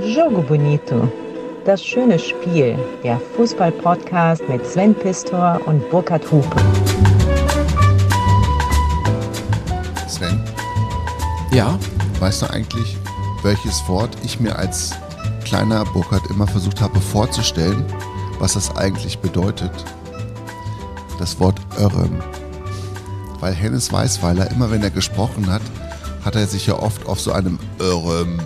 Jogo Bonito. Das schöne Spiel. Der Fußball-Podcast mit Sven Pistor und Burkhard Hupe. Sven, Ja, weißt du eigentlich, welches Wort ich mir als kleiner Burkhard immer versucht habe vorzustellen, was das eigentlich bedeutet? Das Wort Örrem. Weil Hennes Weißweiler, immer wenn er gesprochen hat, hat er sich ja oft auf so einem Örrem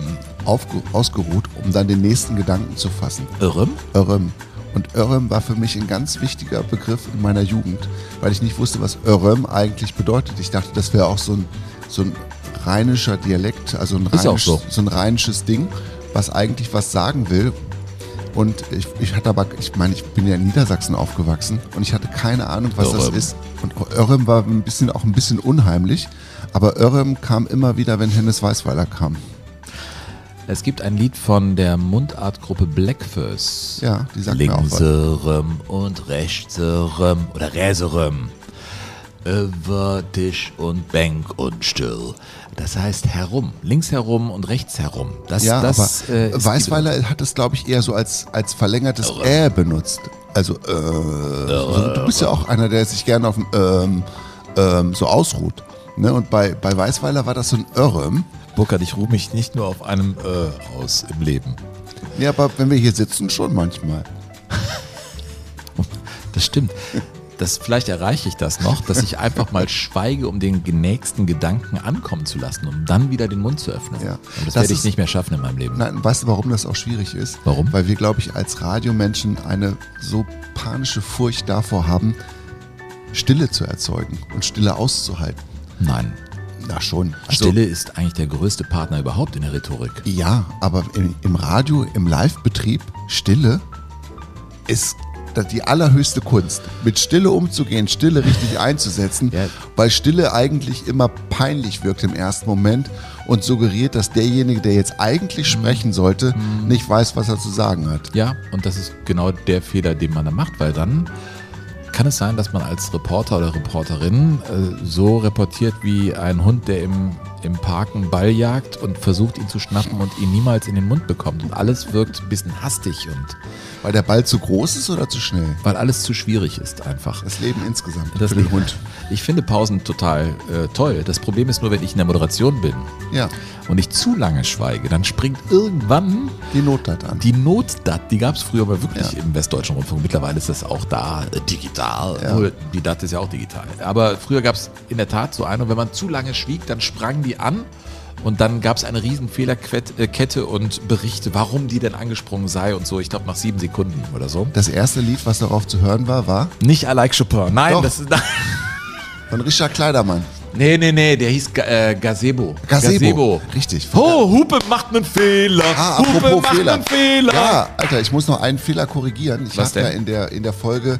ausgeruht, um dann den nächsten Gedanken zu fassen. Irrem? Örrem. Und Örrem war für mich ein ganz wichtiger Begriff in meiner Jugend, weil ich nicht wusste, was Örrem eigentlich bedeutet. Ich dachte, das wäre auch so ein, so ein rheinischer Dialekt, also ein, rheinisch, so. so ein rheinisches Ding, was eigentlich was sagen will. Und ich, ich hatte aber, ich meine, ich bin ja in Niedersachsen aufgewachsen und ich hatte keine Ahnung, was das Örrem. ist. Und Örrem war ein bisschen, auch ein bisschen unheimlich, aber Örrem kam immer wieder, wenn Hennes Weißweiler kam. Es gibt ein Lied von der Mundartgruppe Blackfurs. Ja, die sagt. Linkserem und rechtserem oder räserem. Über Tisch und Bank und still. Das heißt herum. Links herum und rechts herum. Das, Ja, das, aber äh, Weißweiler hat es, glaube ich, eher so als, als verlängertes Äh benutzt. Also, äh, also, du bist ja auch einer, der sich gerne auf dem ähm, ähm, so ausruht. Ne? Und bei, bei Weißweiler war das so ein Örrem. Burkhard, ich ruhe mich nicht nur auf einem äh aus im Leben. Ja, aber wenn wir hier sitzen, schon manchmal. Das stimmt. Das, vielleicht erreiche ich das noch, dass ich einfach mal schweige, um den nächsten Gedanken ankommen zu lassen, um dann wieder den Mund zu öffnen. Ja. Und das, Das werde ich ist- nicht mehr schaffen in meinem Leben. Nein, weißt du, warum das auch schwierig ist? Warum? Weil wir, glaube ich, als Radiomenschen eine so panische Furcht davor haben, Stille zu erzeugen und Stille auszuhalten. Nein. Na schon. Also- Stille ist eigentlich der größte Partner überhaupt in der Rhetorik. Ja, aber im, im Radio, im Live-Betrieb, Stille ist die allerhöchste Kunst. Mit Stille umzugehen, Stille richtig einzusetzen, Ja. weil Stille eigentlich immer peinlich wirkt im ersten Moment und suggeriert, dass derjenige, der jetzt eigentlich sprechen sollte, nicht weiß, was er zu sagen hat. Ja, und das ist genau der Fehler, den man da macht, weil dann kann es sein, dass man als Reporter oder Reporterin äh, so reportiert wie ein Hund, der im, im Park einen Ball jagt und versucht, ihn zu schnappen und ihn niemals in den Mund bekommt. Und alles wirkt ein bisschen hastig und Weil der Ball zu groß ist oder zu schnell? weil alles zu schwierig ist einfach. Das Leben insgesamt Das für den Hund. Ich finde Pausen total äh, toll. Das Problem ist nur, wenn ich in der Moderation bin Ja, und ich zu lange schweige, dann springt irgendwann die Not an. die Notdat. Die gab es früher mal wirklich Ja. im Westdeutschen Rundfunk. Mittlerweile ist das auch da äh, digital. Ja. Obwohl, Die DAT ist ja auch digital. Aber früher gab es in der Tat so eine und wenn man zu lange schwieg, dann sprang die an. Und dann gab es eine riesen Fehlerkette und Berichte, warum die denn angesprungen sei und so. Ich glaube nach sieben Sekunden oder so. Das erste Lied, was darauf zu hören war, war Nicht I like Chopin. Nein, Doch. das ist. von Richard Kleidermann. Nee, nee, nee, der hieß äh, Gazebo. Gazebo. Richtig. Oh, Hupe macht einen Fehler. Ah, Hupe apropos macht Fehler. einen Fehler. Ja, Alter, ich muss noch einen Fehler korrigieren. Ich Was ja denn? in der, in der Folge,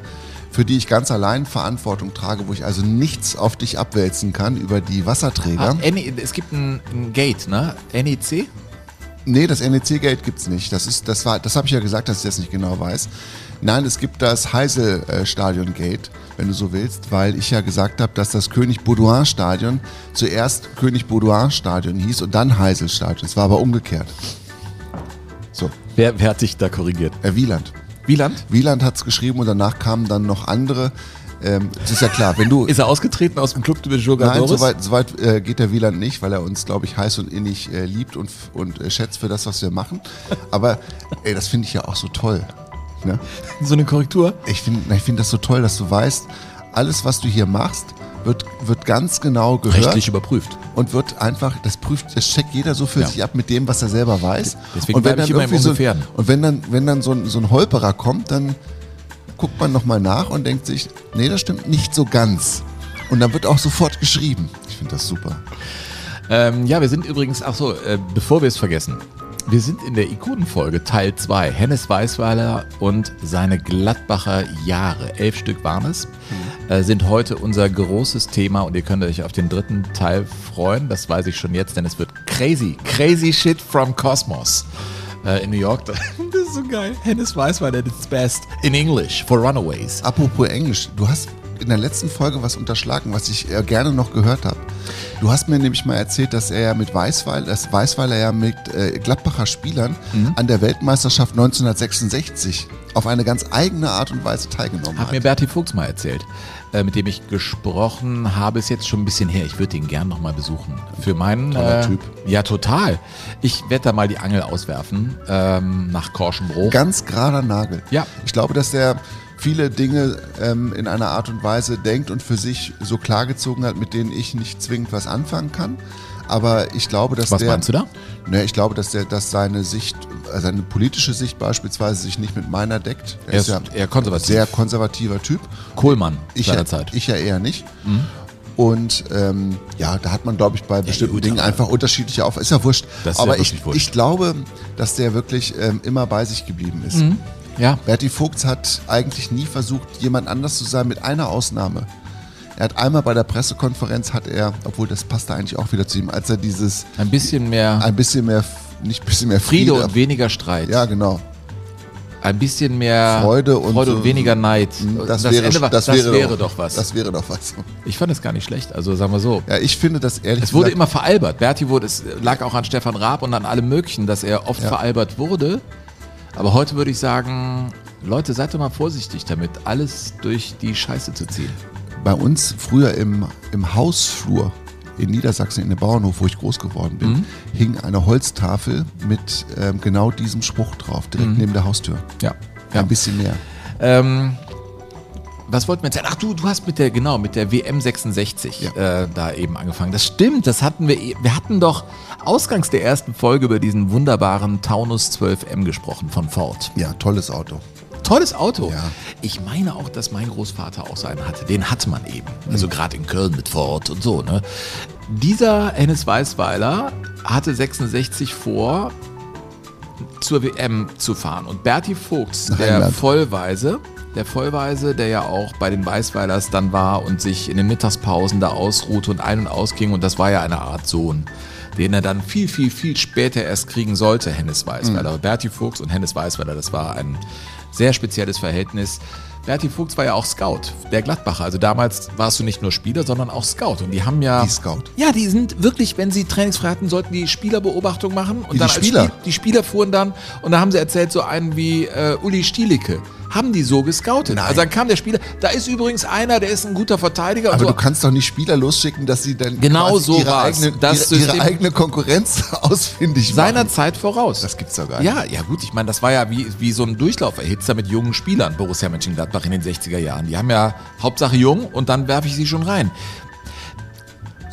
für die ich ganz allein Verantwortung trage, wo ich also nichts auf dich abwälzen kann über die Wasserträger. Ah, NE es gibt ein, ein Gate, ne? NEC? Nee, das NEC-Geld gibt's nicht. Das ist, das war, das habe ich ja gesagt, dass ich das nicht genau weiß. Nein, es gibt das Heisel-Stadion-Gate, wenn du so willst, weil ich ja gesagt habe, dass das König Baudouin-Stadion zuerst König Baudouin-Stadion hieß und dann Heisel-Stadion. Es war aber umgekehrt. So, Wer, wer hat dich da korrigiert? äh, Wieland. Wieland? Wieland hat's geschrieben und danach kamen dann noch andere. Ähm, das ist ja klar, wenn du. Ist er ausgetreten aus dem Club de Joga Nein, so weit, so weit äh, geht der Wieland nicht, weil er uns, glaube ich, heiß und innig äh, liebt und, und äh, schätzt für das, was wir machen. Aber ey, das finde ich ja auch so toll. Ne? So eine Korrektur? Ich finde ich find das so toll, dass du weißt, alles, was du hier machst, wird, wird ganz genau gehört Rechtlich überprüft. und wird einfach, das prüft, das checkt jeder so für Ja. sich ab mit dem, was er selber weiß. Deswegen und wenn dann irgendwie so. Und wenn dann, wenn dann so ein, so ein Holperer kommt, dann guckt man nochmal nach und denkt sich, nee, das stimmt nicht so ganz. Und dann wird auch sofort geschrieben. Ich finde das super. Ähm, ja, wir sind übrigens, ach so, äh, bevor wir es vergessen. Wir sind in der Ikonenfolge Teil 2. Hennes Weißweiler und seine Gladbacher Jahre. Elf Stück waren es. Äh, sind heute unser großes Thema und ihr könnt euch auf den dritten Teil freuen. Das weiß ich schon jetzt, denn es wird crazy. Crazy shit from Cosmos. Äh, in New York. Das ist so geil. Hennes Weißweiler at its best. In English for Runaways. Apropos Englisch, du hast in der letzten Folge was unterschlagen, was ich äh, gerne noch gehört habe. Du hast mir nämlich mal erzählt, dass er ja mit Weißweil, dass Weißweiler ja mit äh, Gladbacher Spielern Mhm. an der Weltmeisterschaft 1966 auf eine ganz eigene Art und Weise teilgenommen Hat hat. mir Berti Fuchs mal erzählt, äh, mit dem ich gesprochen habe, ist jetzt schon ein bisschen her. Ich würde ihn gern noch mal besuchen. Für meinen Toller äh, Typ. Ja, total. Ich werde da mal die Angel auswerfen ähm, nach Korschenbruch. Ganz gerader Nagel. Ja. Ich glaube, dass der viele Dinge ähm, in einer Art und Weise denkt und für sich so klargezogen hat, mit denen ich nicht zwingend was anfangen kann. Aber ich glaube, dass Was der. meinst du da? Ne, ich glaube, dass der, dass seine Sicht, äh, seine politische Sicht beispielsweise sich nicht mit meiner deckt. Er ist eher konservativ. sehr konservativer Typ. Kohlmann Ich ja, seiner Zeit. ich ja eher nicht. Und ähm, ja, da hat man, glaube ich, bei bestimmten gut, Dingen einfach unterschiedliche Auf. Ist ja wurscht. Das ist ja aber wirklich ich, wurscht. ich glaube, dass der wirklich ähm, immer bei sich geblieben ist. Ja. Berti Vogts hat eigentlich nie versucht, jemand anders zu sein, mit einer Ausnahme. Er hat einmal bei der Pressekonferenz hat er, obwohl das passte eigentlich auch wieder zu ihm, als er dieses Ein bisschen mehr ein bisschen mehr, nicht ein bisschen mehr Friede Friede, und weniger Streit. ja genau, Ein bisschen mehr Freude und, Freude und weniger Neid. Das, wäre, Ende das, das wäre, wäre doch was. Das wäre doch was. ich fand es gar nicht schlecht. Also sagen wir so. Ja, ich finde das ehrlich Es wurde immer veralbert. Berti wurde, es lag auch an Stefan Raab und an allem Möglichen, dass er oft Ja. veralbert wurde. Aber heute würde ich sagen, Leute, seid doch mal vorsichtig damit, alles durch die Scheiße zu ziehen. bei uns früher im, im Hausflur in Niedersachsen, in dem Bauernhof, wo ich groß geworden bin, Mhm. hing eine Holztafel mit ähm, genau diesem Spruch drauf, direkt neben der Haustür. Ja. Mhm. ja. Ein bisschen mehr. Ähm, was wollten wir erzählen? Ach du, du hast mit der, genau, mit der WM 66 Ja. äh, da eben angefangen. Das stimmt, das hatten wir, wir hatten doch ausgangs der ersten Folge über diesen wunderbaren Taunus 12M gesprochen von Ford. Ja, tolles Auto. Tolles Auto. Ja. Ich meine auch, dass mein Großvater auch seinen hatte. Den hatte man eben. Also gerade in Köln mit Ford und so. Ne? Dieser Hennes Weißweiler hatte 66 vor, zur WM zu fahren. Und Berti Vogts, Nach der England. Vollweise, der Vollweise, der ja auch bei den Weißweilers dann war und sich in den Mittagspausen da ausruhte und ein- und ausging. Und das war ja eine Art Sohn, den er dann viel, viel, viel später erst kriegen sollte, Hennes Weißweiler. Aber Berti Vogts und Hennes Weißweiler, das war ein sehr spezielles Verhältnis. Berti Vogts war ja auch Scout, der Gladbacher. Also damals warst du nicht nur Spieler, sondern auch Scout. Und die haben ja. Die Scout. Ja, die sind wirklich, wenn sie trainingsfrei hatten, sollten die Spielerbeobachtung machen. Und Wie dann die als Spieler? Spiel, die Spieler fuhren dann und da haben sie erzählt, so einen wie äh, Uli Stielicke. Haben die so gescoutet. Nein. Also dann kam der Spieler, da ist übrigens einer, der ist ein guter Verteidiger. Aber so. du kannst doch nicht Spieler losschicken, dass sie dann Genau so ihre, eigene, Das ihre, ihre eigene Konkurrenz ausfindig seiner machen. Zeit voraus. Das gibt's doch gar nicht. Ja, ja gut, ich meine, das war ja wie, wie so ein Durchlauferhitzer mit jungen Spielern, Borussia Mönchengladbach in den 60er Jahren. Die haben ja Hauptsache jung und dann werfe ich sie schon rein.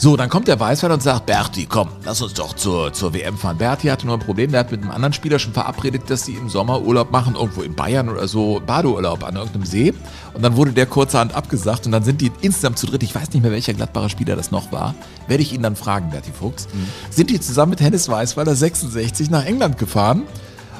So, dann kommt der Weißweiler und sagt, Berti, komm, lass uns doch zur, zur WM fahren. Berti hatte nur ein Problem, der hat mit einem anderen Spieler schon verabredet, dass sie im Sommer Urlaub machen, irgendwo in Bayern oder so, Badeurlaub an irgendeinem See. Und dann wurde der kurzerhand abgesagt und dann sind die insgesamt zu dritt, ich weiß nicht mehr, welcher Gladbacher Spieler das noch war, werde ich ihn dann fragen, Berti Fuchs, Mhm. sind die zusammen mit Hennes Weißweiler 66 nach England gefahren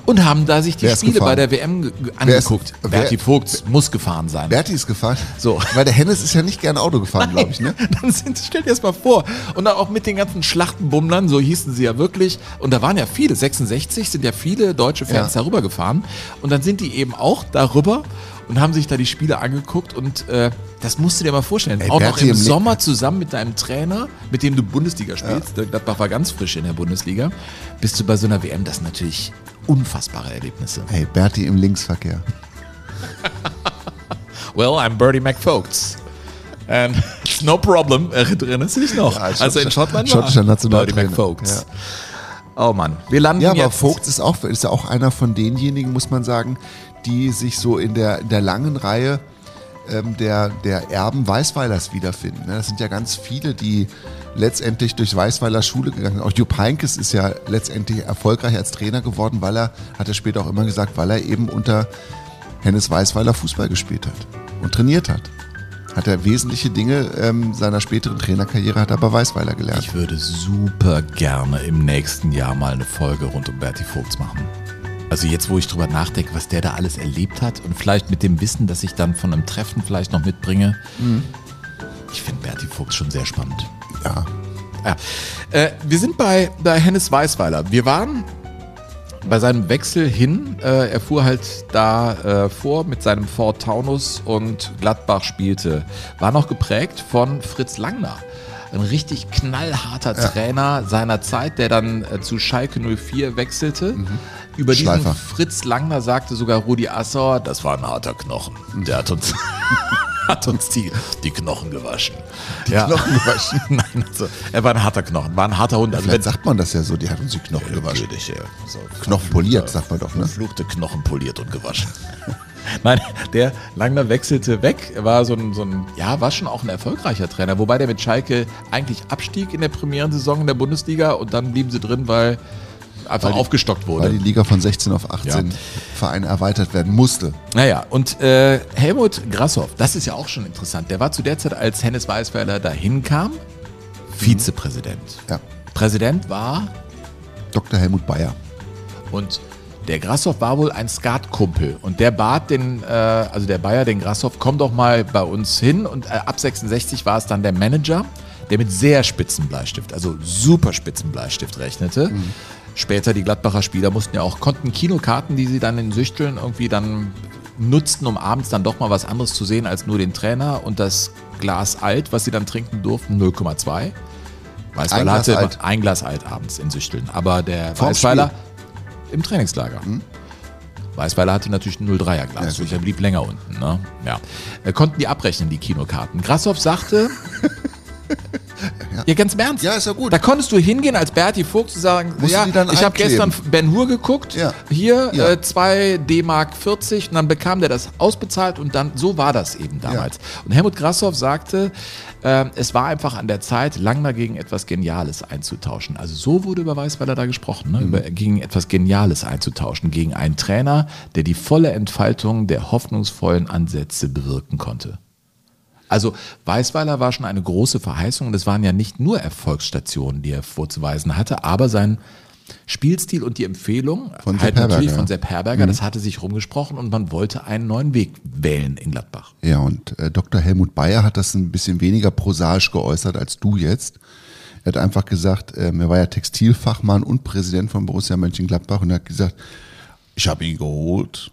und haben da sich die Spiele gefahren? bei der WM ge- ge- Wer ist- angeguckt. wer- Berti Vogts muss gefahren sein. Berti ist gefahren. So. Weil der Hennes ist ja nicht gern Auto gefahren, glaube ich, ne? Dann sind, stell dir das mal vor. Und dann auch mit den ganzen Schlachtenbummlern, so hießen sie ja wirklich. Und da waren ja viele, 66 sind ja viele deutsche Fans Ja. darüber gefahren. Und dann sind die eben auch darüber und haben sich da die Spiele angeguckt. Und äh, das musst du dir mal vorstellen. Ey, auch noch im im Sommer zusammen mit deinem Trainer, mit dem du Bundesliga spielst. Der Gladbach war ganz frisch in der Bundesliga. Bist du bei so einer WM, das sind natürlich unfassbare Erlebnisse. Hey, Berti im Linksverkehr. Well, I'm Bertie McFolks. And it's no problem. Erinnerst du dich noch? Ja, als also in schottischer- Schottland schottischer war Nationaltrainer. Bertie McFolks. Oh Mann, wir landen Ja, aber jetzt. Vogt ist auch, ist ja auch einer von denjenigen, muss man sagen, die sich so in der, in der langen Reihe ähm, der, der Erben Weißweilers wiederfinden. ne? Das sind ja ganz viele, die letztendlich durch Weißweiler Schule gegangen sind. Auch Jupp Heynckes ist ja letztendlich erfolgreich als Trainer geworden, weil er, hat er später auch immer gesagt, weil er eben unter Hennes Weißweiler Fußball gespielt hat und trainiert hat. Hat er wesentliche Dinge ähm, seiner späteren Trainerkarriere hat er bei Weißweiler gelernt. Ich würde super gerne im nächsten Jahr mal eine Folge rund um Bertie Vogts machen. Also jetzt, wo ich drüber nachdenke, was der da alles erlebt hat und vielleicht mit dem Wissen, das ich dann von einem Treffen vielleicht noch mitbringe. Ich finde Bertie Vogts schon sehr spannend. ja. Ja. Äh, wir sind bei, bei Hennes Weißweiler. Wir waren bei seinem Wechsel hin, äh, er fuhr halt da äh, vor mit seinem Ford Taunus und Gladbach spielte, war noch geprägt von Fritz Langner. Ein richtig knallharter ja. Trainer seiner Zeit, der dann äh, zu Schalke 04 wechselte. Mhm. Über diesen Schleifer. Fritz Langner sagte sogar Rudi Assauer, das war ein harter Knochen. Der hat uns, hat uns die, die Knochen gewaschen. Die Knochen gewaschen? Nein, also, er war ein harter Knochen, war ein harter Hund. Also Vielleicht sagt man das ja so, die hat uns die Knochen gewaschen. Ja. So, Knochen poliert, sagt man doch, ne? Verfluchte Knochen poliert und gewaschen. Nein, der Langner wechselte weg. War so ein, so ein, ja, war schon auch ein erfolgreicher Trainer. Wobei der mit Schalke eigentlich abstieg in der Premierensaison in der Bundesliga und dann blieben sie drin, weil einfach Weil aufgestockt wurde. Weil die Liga von 16 auf 18 Ja. Vereine erweitert werden musste. Naja, und äh, Helmut Grasshoff, das ist ja auch schon interessant. Der war zu der Zeit, als Hennes Weißweiler dahin kam, Vizepräsident. Ja. Präsident war Dr. Helmut Bayer. und der Grasshoff war wohl ein Skatkumpel und der bat den, äh, also der Bayer, den Grasshoff, komm doch mal bei uns hin und äh, ab 66 war es dann der Manager, der mit sehr spitzen Bleistift, also super spitzen Bleistift rechnete. Später die Gladbacher Spieler mussten ja auch, konnten Kinokarten, die sie dann in Süchteln irgendwie dann nutzten, um abends dann doch mal was anderes zu sehen als nur den Trainer und das Glas Alt, was sie dann trinken durften, 0,2. Weißweiler Ein Glas hatte Alt. ein Glas Alt abends in Süchteln. Aber der Vorm Weißweiler im Trainingslager. Weißweiler hatte natürlich ein 0,3er Ja, Glas. sicher. der blieb länger unten. Ne? Ja. Äh, konnten die abrechnen, die Kinokarten. Grassoff sagte. ja. ganz im Ernst. Ja, ist ja gut. Da konntest du hingehen als Berti Vogt zu sagen, Musst ja, ich habe gestern Ben Hur geguckt, Ja. hier Ja. äh, 2 D-Mark 40 und dann bekam der das ausbezahlt und dann, so war das eben damals. Und Helmut Grassoff sagte, äh, es war einfach an der Zeit, Langner gegen etwas Geniales einzutauschen. Also so wurde über Weißweiler da gesprochen, ne? über, gegen etwas Geniales einzutauschen, gegen einen Trainer, der die volle Entfaltung der hoffnungsvollen Ansätze bewirken konnte. Also Weißweiler war schon eine große Verheißung und es waren ja nicht nur Erfolgsstationen, die er vorzuweisen hatte, aber sein Spielstil und die Empfehlung Von halt Sepp Herberger, natürlich von Sepp Herberger, das hatte sich rumgesprochen und man wollte einen neuen Weg wählen in Gladbach. Ja, und äh, Dr. Helmut Bayer hat das ein bisschen weniger prosaisch geäußert als du jetzt. Er hat einfach gesagt, ähm, er war ja Textilfachmann und Präsident von Borussia Mönchengladbach und er hat gesagt, ich habe ihn geholt,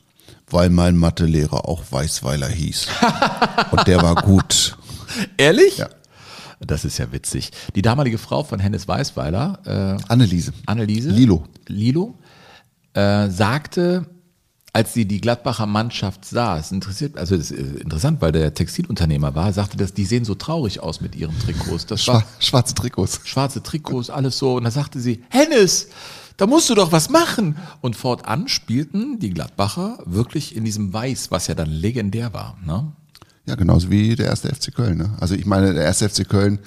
weil mein Mathelehrer auch Weißweiler hieß. und der war gut. Ehrlich? Ja. Das ist ja witzig. Die damalige Frau von Hennes Weißweiler, äh, Anneliese. Anneliese Lilo. Lilo äh, sagte, als sie die Gladbacher Mannschaft sah, es interessiert, also es ist interessant, weil der Textilunternehmer war, sagte, dass die sehen so traurig aus mit ihren Trikots. Das war Schwa schwarze Trikots. schwarze Trikots, alles so. Und da sagte sie, Hennes, da musst du doch was machen. Und fortan spielten die Gladbacher wirklich in diesem Weiß, was ja dann legendär war. Ne? Ja, genauso wie der erste FC Köln. Ne? Also ich meine, der erste FC Köln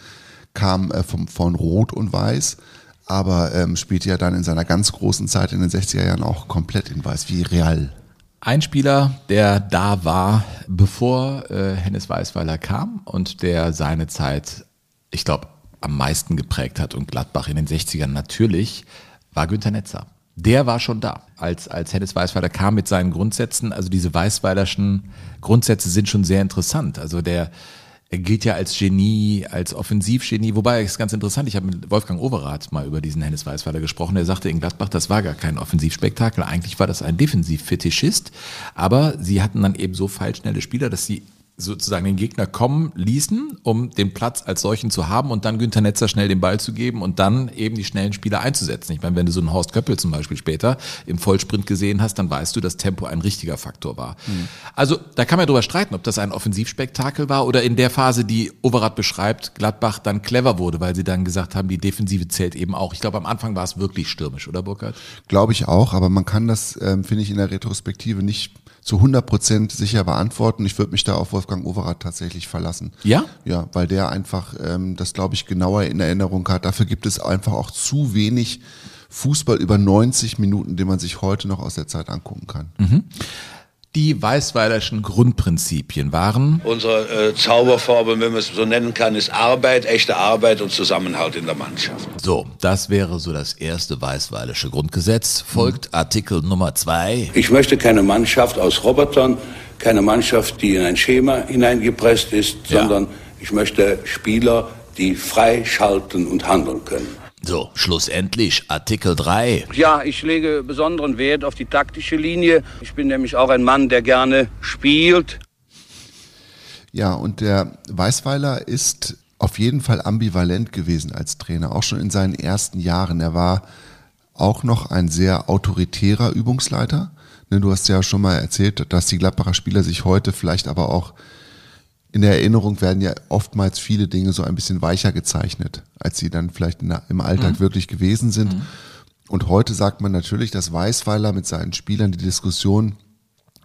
kam äh, vom, von Rot und Weiß, aber ähm, spielte ja dann in seiner ganz großen Zeit in den 60er Jahren auch komplett in Weiß, wie Real. Ein Spieler, der da war, bevor äh, Hennes Weißweiler kam und der seine Zeit, ich glaube, am meisten geprägt hat und Gladbach in den 60ern natürlich, war Günter Netzer. Der war schon da, als, als Hennes Weißweiler kam mit seinen Grundsätzen. Also diese Weißweilerschen Grundsätze sind schon sehr interessant. Also der, er gilt ja als Genie, als Offensivgenie. Wobei, es ist ganz interessant, ich habe mit Wolfgang Overath mal über diesen Hennes Weißweiler gesprochen. Der sagte in Gladbach, das war gar kein Offensivspektakel. Eigentlich war das ein Defensivfetischist. Aber sie hatten dann eben so feilschnelle Spieler, dass sie sozusagen den Gegner kommen ließen, um den Platz als solchen zu haben und dann Günther Netzer schnell den Ball zu geben und dann eben die schnellen Spieler einzusetzen. Ich meine, wenn du so einen Horst Köppel zum Beispiel später im Vollsprint gesehen hast, dann weißt du, dass Tempo ein richtiger Faktor war. Also da kann man drüber streiten, ob das ein Offensivspektakel war oder in der Phase, die Overath beschreibt, Gladbach dann clever wurde, weil sie dann gesagt haben, die Defensive zählt eben auch. Ich glaube, am Anfang war es wirklich stürmisch, oder Burkhard? Glaube ich auch, aber man kann das, ähm, finde ich, in der Retrospektive nicht zu 100% sicher beantworten. Ich würde mich da auf Wolfgang Overath tatsächlich verlassen. Ja? Ja, weil der einfach ähm, das, glaube ich, genauer in Erinnerung hat. Dafür gibt es einfach auch zu wenig Fußball über 90 Minuten, den man sich heute noch aus der Zeit angucken kann. Die Weißweilerschen Grundprinzipien waren Unsere äh, Zauberformel, wenn man es so nennen kann, ist Arbeit, echte Arbeit und Zusammenhalt in der Mannschaft. So, das wäre so das erste Weißweilische Grundgesetz. Folgt Artikel Nummer zwei. Ich möchte keine Mannschaft aus Robotern, keine Mannschaft, die in ein Schema hineingepresst ist, Ja. sondern ich möchte Spieler, die frei schalten und handeln können. So, schlussendlich Artikel 3. Ja, ich lege besonderen Wert auf die taktische Linie. Ich bin nämlich auch ein Mann, der gerne spielt. Ja, und der Weißweiler ist auf jeden Fall ambivalent gewesen als Trainer, auch schon in seinen ersten Jahren. Er war auch noch ein sehr autoritärer Übungsleiter. Ne, du hast ja schon mal erzählt, dass die Gladbacher Spieler sich heute vielleicht aber auch in der Erinnerung werden ja oftmals viele Dinge so ein bisschen weicher gezeichnet, als sie dann vielleicht der, im Alltag mhm. wirklich gewesen sind. Mhm. Und heute sagt man natürlich, dass Weißweiler mit seinen Spielern die Diskussion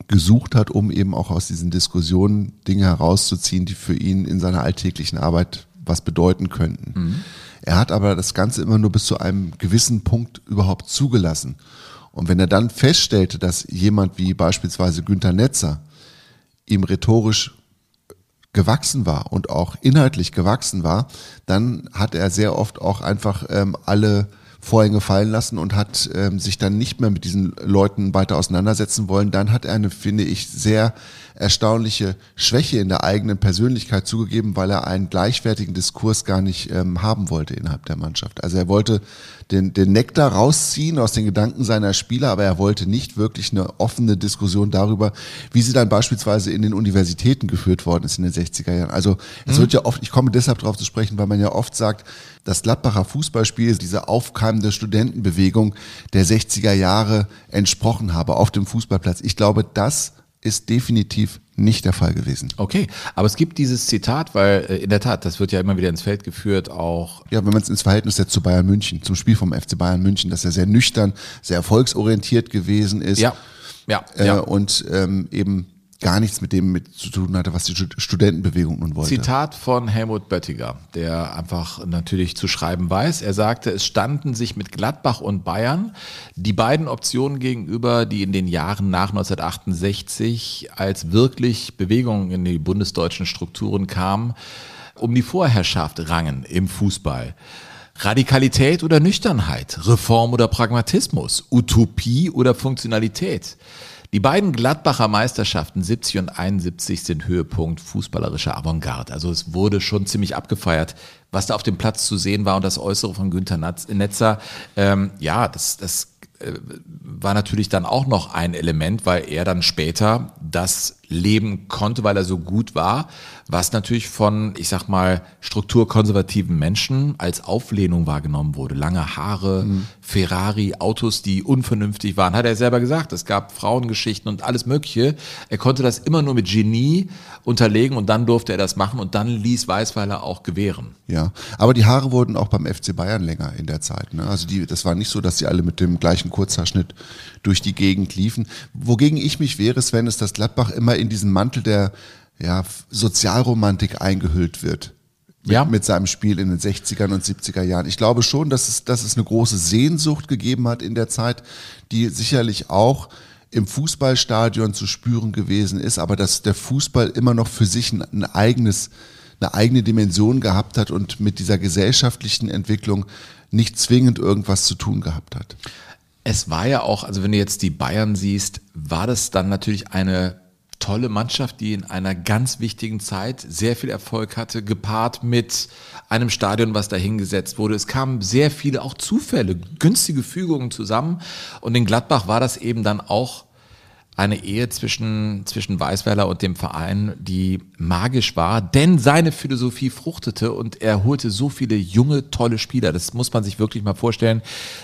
gesucht hat, um eben auch aus diesen Diskussionen Dinge herauszuziehen, die für ihn in seiner alltäglichen Arbeit was bedeuten könnten. Mhm. Er hat aber das Ganze immer nur bis zu einem gewissen Punkt überhaupt zugelassen. Und wenn er dann feststellte, dass jemand wie beispielsweise Günther Netzer ihm rhetorisch gewachsen war und auch inhaltlich gewachsen war, dann hat er sehr oft auch einfach ähm, alle Vorhänge fallen lassen und hat ähm, sich dann nicht mehr mit diesen Leuten weiter auseinandersetzen wollen. Dann hat er eine, finde ich, sehr erstaunliche Schwäche in der eigenen Persönlichkeit zugegeben, weil er einen gleichwertigen Diskurs gar nicht ähm, haben wollte innerhalb der Mannschaft. Also er wollte den, den Nektar rausziehen aus den Gedanken seiner Spieler, aber er wollte nicht wirklich eine offene Diskussion darüber, wie sie dann beispielsweise in den Universitäten geführt worden ist in den 60er Jahren. Also es mhm. wird ja oft, ich komme deshalb darauf zu sprechen, weil man ja oft sagt, das Gladbacher Fußballspiel, diese aufkeimende Studentenbewegung der 60er Jahre entsprochen habe auf dem Fußballplatz. Ich glaube, das ist definitiv nicht der Fall gewesen. Okay, aber es gibt dieses Zitat, weil äh, in der Tat, das wird ja immer wieder ins Feld geführt, auch. Ja, wenn man es ins Verhältnis setzt zu Bayern München, zum Spiel vom FC Bayern München, dass er sehr nüchtern, sehr erfolgsorientiert gewesen ist. Ja. Ja, äh, ja. Und ähm, eben gar nichts mit dem mit zu tun hatte, was die Studentenbewegung nun wollte. Zitat von Helmut Böttiger, der einfach natürlich zu schreiben weiß. Er sagte, es standen sich mit Gladbach und Bayern die beiden Optionen gegenüber, die in den Jahren nach 1968 als wirklich Bewegung in die bundesdeutschen Strukturen kamen, um die Vorherrschaft rangen im Fußball. Radikalität oder Nüchternheit, Reform oder Pragmatismus, Utopie oder Funktionalität. Die beiden Gladbacher Meisterschaften 70 und 71 sind Höhepunkt fußballerischer Avantgarde. Also es wurde schon ziemlich abgefeiert, was da auf dem Platz zu sehen war und das Äußere von Günther Netzer. Ähm, ja, das, das äh, war natürlich dann auch noch ein Element, weil er dann später das leben konnte, weil er so gut war, was natürlich von, ich sag mal, strukturkonservativen Menschen als Auflehnung wahrgenommen wurde. Lange Haare, mhm. Ferrari, Autos, die unvernünftig waren, hat er selber gesagt. Es gab Frauengeschichten und alles Mögliche. Er konnte das immer nur mit Genie unterlegen und dann durfte er das machen und dann ließ Weißweiler auch gewähren. Ja, aber die Haare wurden auch beim FC Bayern länger in der Zeit. Ne? Also die, das war nicht so, dass sie alle mit dem gleichen Kurzhaarschnitt durch die Gegend liefen. Wogegen ich mich wehre, Sven, ist, dass Gladbach immer in diesen Mantel der ja, Sozialromantik eingehüllt wird. Mit, ja. mit seinem Spiel in den 60ern und 70er Jahren. Ich glaube schon, dass es, dass es eine große Sehnsucht gegeben hat in der Zeit, die sicherlich auch im Fußballstadion zu spüren gewesen ist, aber dass der Fußball immer noch für sich ein, ein eigenes, eine eigene Dimension gehabt hat und mit dieser gesellschaftlichen Entwicklung nicht zwingend irgendwas zu tun gehabt hat. Es war ja auch, also wenn du jetzt die Bayern siehst, war das dann natürlich eine tolle Mannschaft, die in einer ganz wichtigen Zeit sehr viel Erfolg hatte, gepaart mit einem Stadion, was dahingesetzt wurde. Es kamen sehr viele auch Zufälle, günstige Fügungen zusammen. Und in Gladbach war das eben dann auch eine Ehe zwischen, zwischen Weißweiler und dem Verein, die magisch war, denn seine Philosophie fruchtete und er holte so viele junge, tolle Spieler. Das muss man sich wirklich mal vorstellen,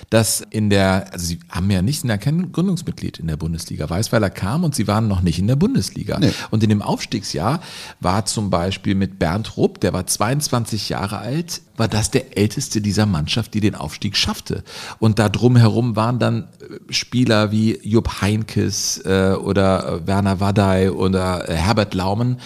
dass in der, also sie haben ja nicht, sind ja kein Gründungsmitglied in der Bundesliga. Weißweiler kam und sie waren noch nicht in der Bundesliga. Nee. Und in dem Aufstiegsjahr war zum Beispiel mit Bernd Rupp, der war 22 Jahre alt, war das der älteste dieser Mannschaft, die den Aufstieg schaffte. Und da drumherum waren dann Spieler wie Jupp Heinkes äh, oder äh, Werner Wadday oder äh, Herbert Laumen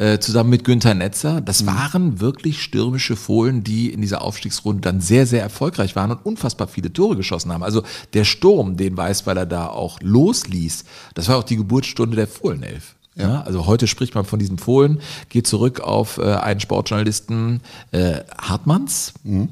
äh, zusammen mit Günther Netzer. Das mhm. waren wirklich stürmische Fohlen, die in dieser Aufstiegsrunde dann sehr, sehr erfolgreich waren und unfassbar viele Tore geschossen haben. Also der Sturm, den Weißweiler da auch losließ, das war auch die Geburtsstunde der Fohlenelf. Ja. also heute spricht man von diesem Fohlen, geht zurück auf äh, einen Sportjournalisten äh, Hartmanns, mhm.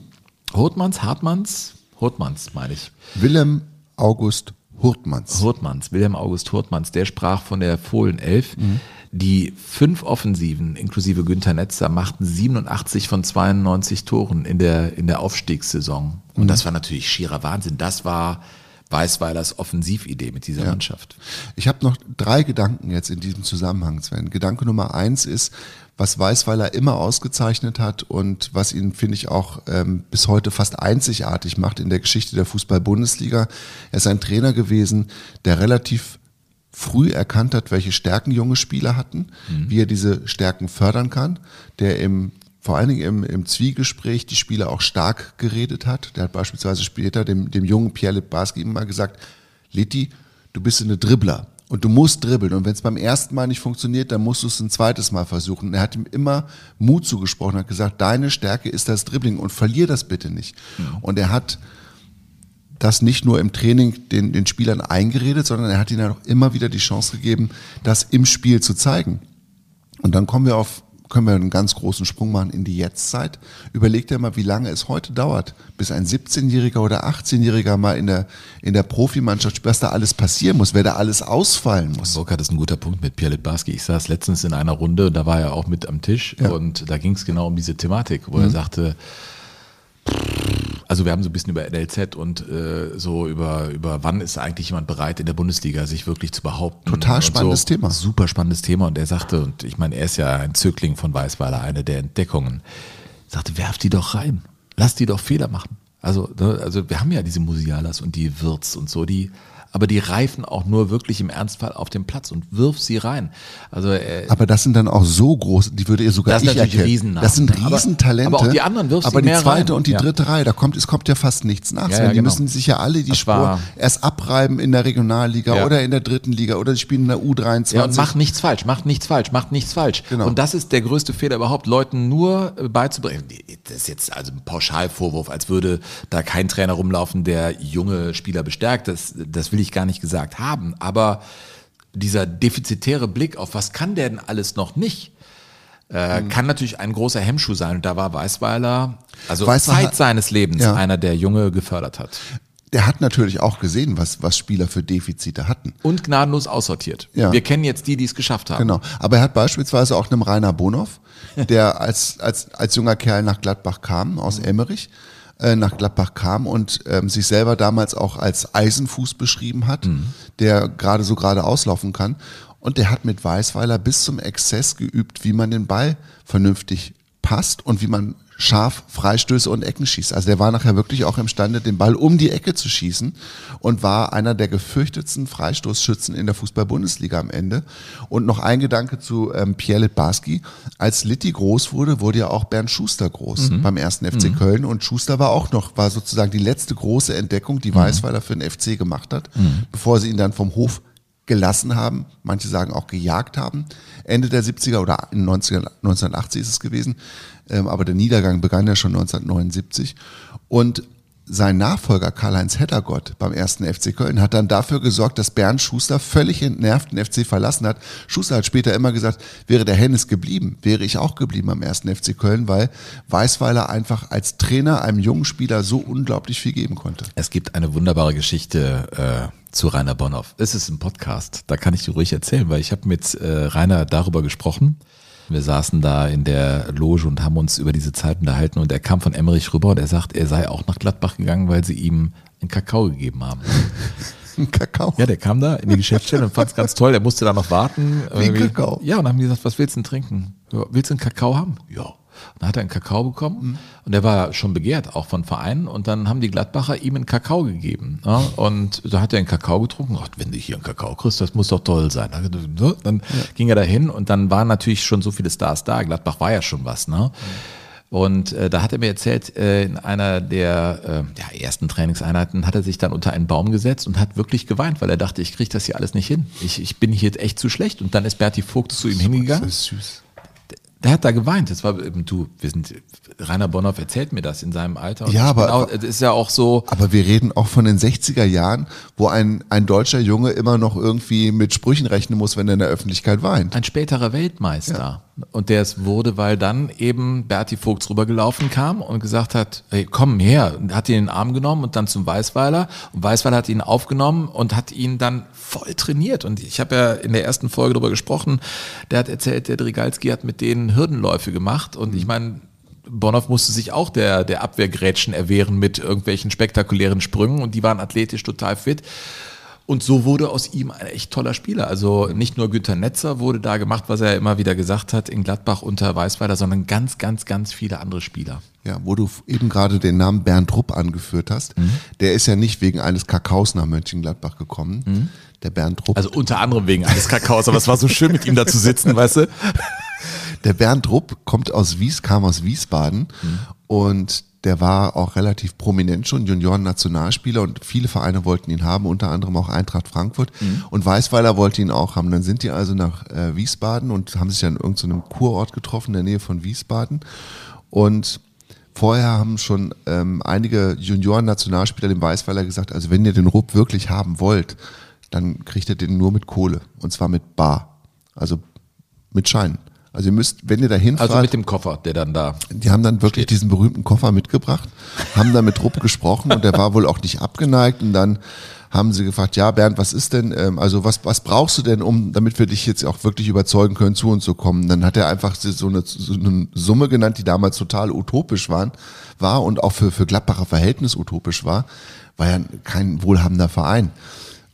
Hurtmanns, Hartmanns, Hurtmanns meine ich. Willem August Hurtmanns. Hurtmanns, Wilhelm August Hurtmanns, der sprach von der Fohlenelf. Mhm. Die fünf Offensiven, inklusive Günther Netzer, machten 87 von 92 Toren in der, in der Aufstiegssaison. Und Mhm. das war natürlich schierer Wahnsinn. Das war Weißweilers Offensividee mit dieser Mannschaft. Ich habe noch drei Gedanken jetzt in diesem Zusammenhang, Sven. Gedanke Nummer eins ist, was Weißweiler immer ausgezeichnet hat und was ihn, finde ich, auch ähm, bis heute fast einzigartig macht in der Geschichte der Fußball-Bundesliga. Er ist ein Trainer gewesen, der relativ früh erkannt hat, welche Stärken junge Spieler hatten, wie er diese Stärken fördern kann, der im vor allen Dingen im, im Zwiegespräch die Spieler auch stark geredet hat. Der hat beispielsweise später dem, dem jungen Pierre Litbarski immer gesagt, Litti, du bist eine Dribbler und du musst dribbeln und wenn es beim ersten Mal nicht funktioniert, dann musst du es ein zweites Mal versuchen. Und er hat ihm immer Mut zugesprochen, hat gesagt, deine Stärke ist das Dribbling und verlier das bitte nicht. Und er hat das nicht nur im Training den, den Spielern eingeredet, sondern er hat ihnen auch immer wieder die Chance gegeben, das im Spiel zu zeigen. Und dann kommen wir auf, können wir einen ganz großen Sprung machen in die Jetztzeit. Überlegt er mal, wie lange es heute dauert, bis ein 17-Jähriger oder 18-Jähriger mal in der, in der Profimannschaft spielt, was da alles passieren muss, wer da alles ausfallen muss. Burkhardt ist ein guter Punkt mit Pierre Litbarski. Ich saß letztens in einer Runde, da war er auch mit am Tisch Ja. und da ging es genau um diese Thematik, wo er sagte, also wir haben so ein bisschen über NLZ und äh, so über, über wann ist eigentlich jemand bereit in der Bundesliga sich wirklich zu behaupten. Total spannendes so. Thema. Super spannendes Thema und er sagte, und ich meine, er ist ja ein Zögling von Weißweiler, eine der Entdeckungen, sagte, werf die doch rein, lass die doch Fehler machen. Also, ne, also wir haben ja diese Musialas und die Wirts und so, die, aber die reifen auch nur wirklich im Ernstfall auf dem Platz und wirf sie rein. Also äh, Aber das sind dann auch so groß, die würde ihr sogar Das sind ich natürlich erkennen. Das sind Aber- Riesentalente. aber auch die anderen wirfst Aber die zweite rein. und die Ja. dritte Reihe, da kommt, es kommt ja fast nichts nach. Ja, ja, die genau. müssen sich ja alle die Das Spur erst abreiben in der Regionalliga oder in der dritten Liga oder die spielen in der U23. Ja, und macht nichts falsch, macht nichts falsch, macht nichts falsch. Genau. Und das ist der größte Fehler überhaupt, Leuten nur äh, beizubringen. Das ist jetzt also ein Pauschalvorwurf, als würde da kein Trainer rumlaufen, der junge Spieler bestärkt. Das, das will ich gar nicht gesagt haben. Aber dieser defizitäre Blick auf was kann der denn alles noch nicht, äh, Mhm. kann natürlich ein großer Hemmschuh sein. Und da war Weißweiler, also Weißweiler- Zeit seines Lebens, Ja. einer, der Junge gefördert hat. Der hat natürlich auch gesehen, was, was Spieler für Defizite hatten. Und gnadenlos aussortiert. Ja. Wir kennen jetzt die, die es geschafft haben. Genau. Aber er hat beispielsweise auch einem Rainer Bonhoff, der als, als, als junger Kerl nach Gladbach kam, aus Emmerich, äh, nach Gladbach kam und ähm, sich selber damals auch als Eisenfuß beschrieben hat, der gerade so gerade auslaufen kann. Und der hat mit Weißweiler bis zum Exzess geübt, wie man den Ball vernünftig passt und wie man scharf Freistöße und Ecken schießt. Also der war nachher wirklich auch imstande, den Ball um die Ecke zu schießen und war einer der gefürchtetsten Freistoßschützen in der Fußball-Bundesliga am Ende. Und noch ein Gedanke zu ähm, Pierre Litbarski. Als Litti groß wurde, wurde ja auch Bernd Schuster groß beim ersten FC Köln und Schuster war auch noch, war sozusagen die letzte große Entdeckung, die Weißweiler für den FC gemacht hat, bevor sie ihn dann vom Hof gelassen haben, manche sagen auch gejagt haben. Ende der 70er oder in 90er, 1980 ist es gewesen, ähm, aber der Niedergang begann ja schon 1979 und sein Nachfolger Karl-Heinz Heddergott beim ersten FC Köln hat dann dafür gesorgt, dass Bernd Schuster völlig entnervt den FC verlassen hat. Schuster hat später immer gesagt, wäre der Hennes geblieben, wäre ich auch geblieben am ersten FC Köln, weil Weißweiler einfach als Trainer einem jungen Spieler so unglaublich viel geben konnte. Es gibt eine wunderbare Geschichte äh, zu Rainer Bonhoff. Es ist ein Podcast, da kann ich dir ruhig erzählen, weil ich habe mit äh, Rainer darüber gesprochen. Wir saßen da in der Loge und haben uns über diese Zeit unterhalten und er kam von Emmerich rüber und er sagt, er sei auch nach Gladbach gegangen, weil sie ihm einen Kakao gegeben haben. Ein Kakao. Ja, der kam da in die Geschäftsstelle und fand es ganz toll. Der musste da noch warten. Wie ein. Kakao. Ja, und dann haben die gesagt, was willst du denn trinken? Willst du einen Kakao haben? Ja. Und dann hat er einen Kakao bekommen Mhm. und der war schon begehrt, auch von Vereinen. Und dann haben die Gladbacher ihm einen Kakao gegeben. Ja, und da hat er einen Kakao getrunken. Ach, wenn du hier einen Kakao kriegst, das muss doch toll sein. Dann, dann ging er da hin und dann waren natürlich schon so viele Stars da. Gladbach war ja schon was. Ne? Und äh, da hat er mir erzählt, äh, in einer der äh, ja, ersten Trainingseinheiten hat er sich dann unter einen Baum gesetzt und hat wirklich geweint, weil er dachte, ich kriege das hier alles nicht hin. Ich, ich bin hier echt zu schlecht. Und dann ist Berti Vogt zu ihm hingegangen. Das ist süß. Der hat da geweint. Das war eben, du, wir sind, Rainer Bonhoff erzählt mir das in seinem Alter. Und Ja, aber- auch, es ist ja auch so, Aber wir reden auch von den 60er Jahren, wo ein, ein deutscher Junge immer noch irgendwie mit Sprüchen rechnen muss, wenn er in der Öffentlichkeit weint. ein späterer Weltmeister. Und der es wurde, weil dann eben Berti Vogts rübergelaufen kam und gesagt hat, hey, komm her. Und hat ihn in den Arm genommen und dann zum Weißweiler. Und Weißweiler hat ihn aufgenommen und hat ihn dann voll trainiert. Und ich habe ja in der ersten Folge darüber gesprochen, der hat erzählt, der Drigalski hat mit denen Hürdenläufe gemacht. Und ich meine, Bonhoff musste sich auch der, der Abwehrgrätschen erwehren mit irgendwelchen spektakulären Sprüngen und die waren athletisch total fit. Und so wurde aus ihm ein echt toller Spieler. Also nicht nur Günter Netzer wurde da gemacht, was er immer wieder gesagt hat, in Gladbach unter Weißweiler, sondern ganz, ganz, ganz viele andere Spieler. Ja, wo du eben gerade den Namen Bernd Rupp angeführt hast, mhm. der ist ja nicht wegen eines Kakaos nach Mönchengladbach gekommen. Mhm. Der Bernd Rupp. Also unter anderem wegen eines Kakaos, aber es war so schön mit ihm da zu sitzen, weißt du? Der Bernd Rupp kommt aus Wies, kam aus Wiesbaden mhm. und der war auch relativ prominent schon, Junioren-Nationalspieler und viele Vereine wollten ihn haben, unter anderem auch Eintracht Frankfurt. Mhm. Und Weißweiler wollte ihn auch haben. Dann sind die also nach äh, Wiesbaden und haben sich an irgendeinem so Kurort getroffen in der Nähe von Wiesbaden. Und vorher haben schon ähm, einige Junioren-Nationalspieler dem Weißweiler gesagt, also wenn ihr den Rupp wirklich haben wollt, dann kriegt ihr den nur mit Kohle. Und zwar mit Bar. Also mit Scheinen. Also ihr müsst, wenn ihr da hinfahrt. Also mit dem Koffer, der dann da. Die haben dann wirklich steht. diesen berühmten Koffer mitgebracht, haben da mit Rupp gesprochen und der war wohl auch nicht abgeneigt und dann haben sie gefragt, ja Bernd, was ist denn, ähm, also was, was brauchst du denn, um, damit wir dich jetzt auch wirklich überzeugen können, zu uns zu kommen? Dann hat er einfach so eine, so eine Summe genannt, die damals total utopisch waren, war und auch für, für Gladbacher Verhältnis utopisch war, war ja kein wohlhabender Verein.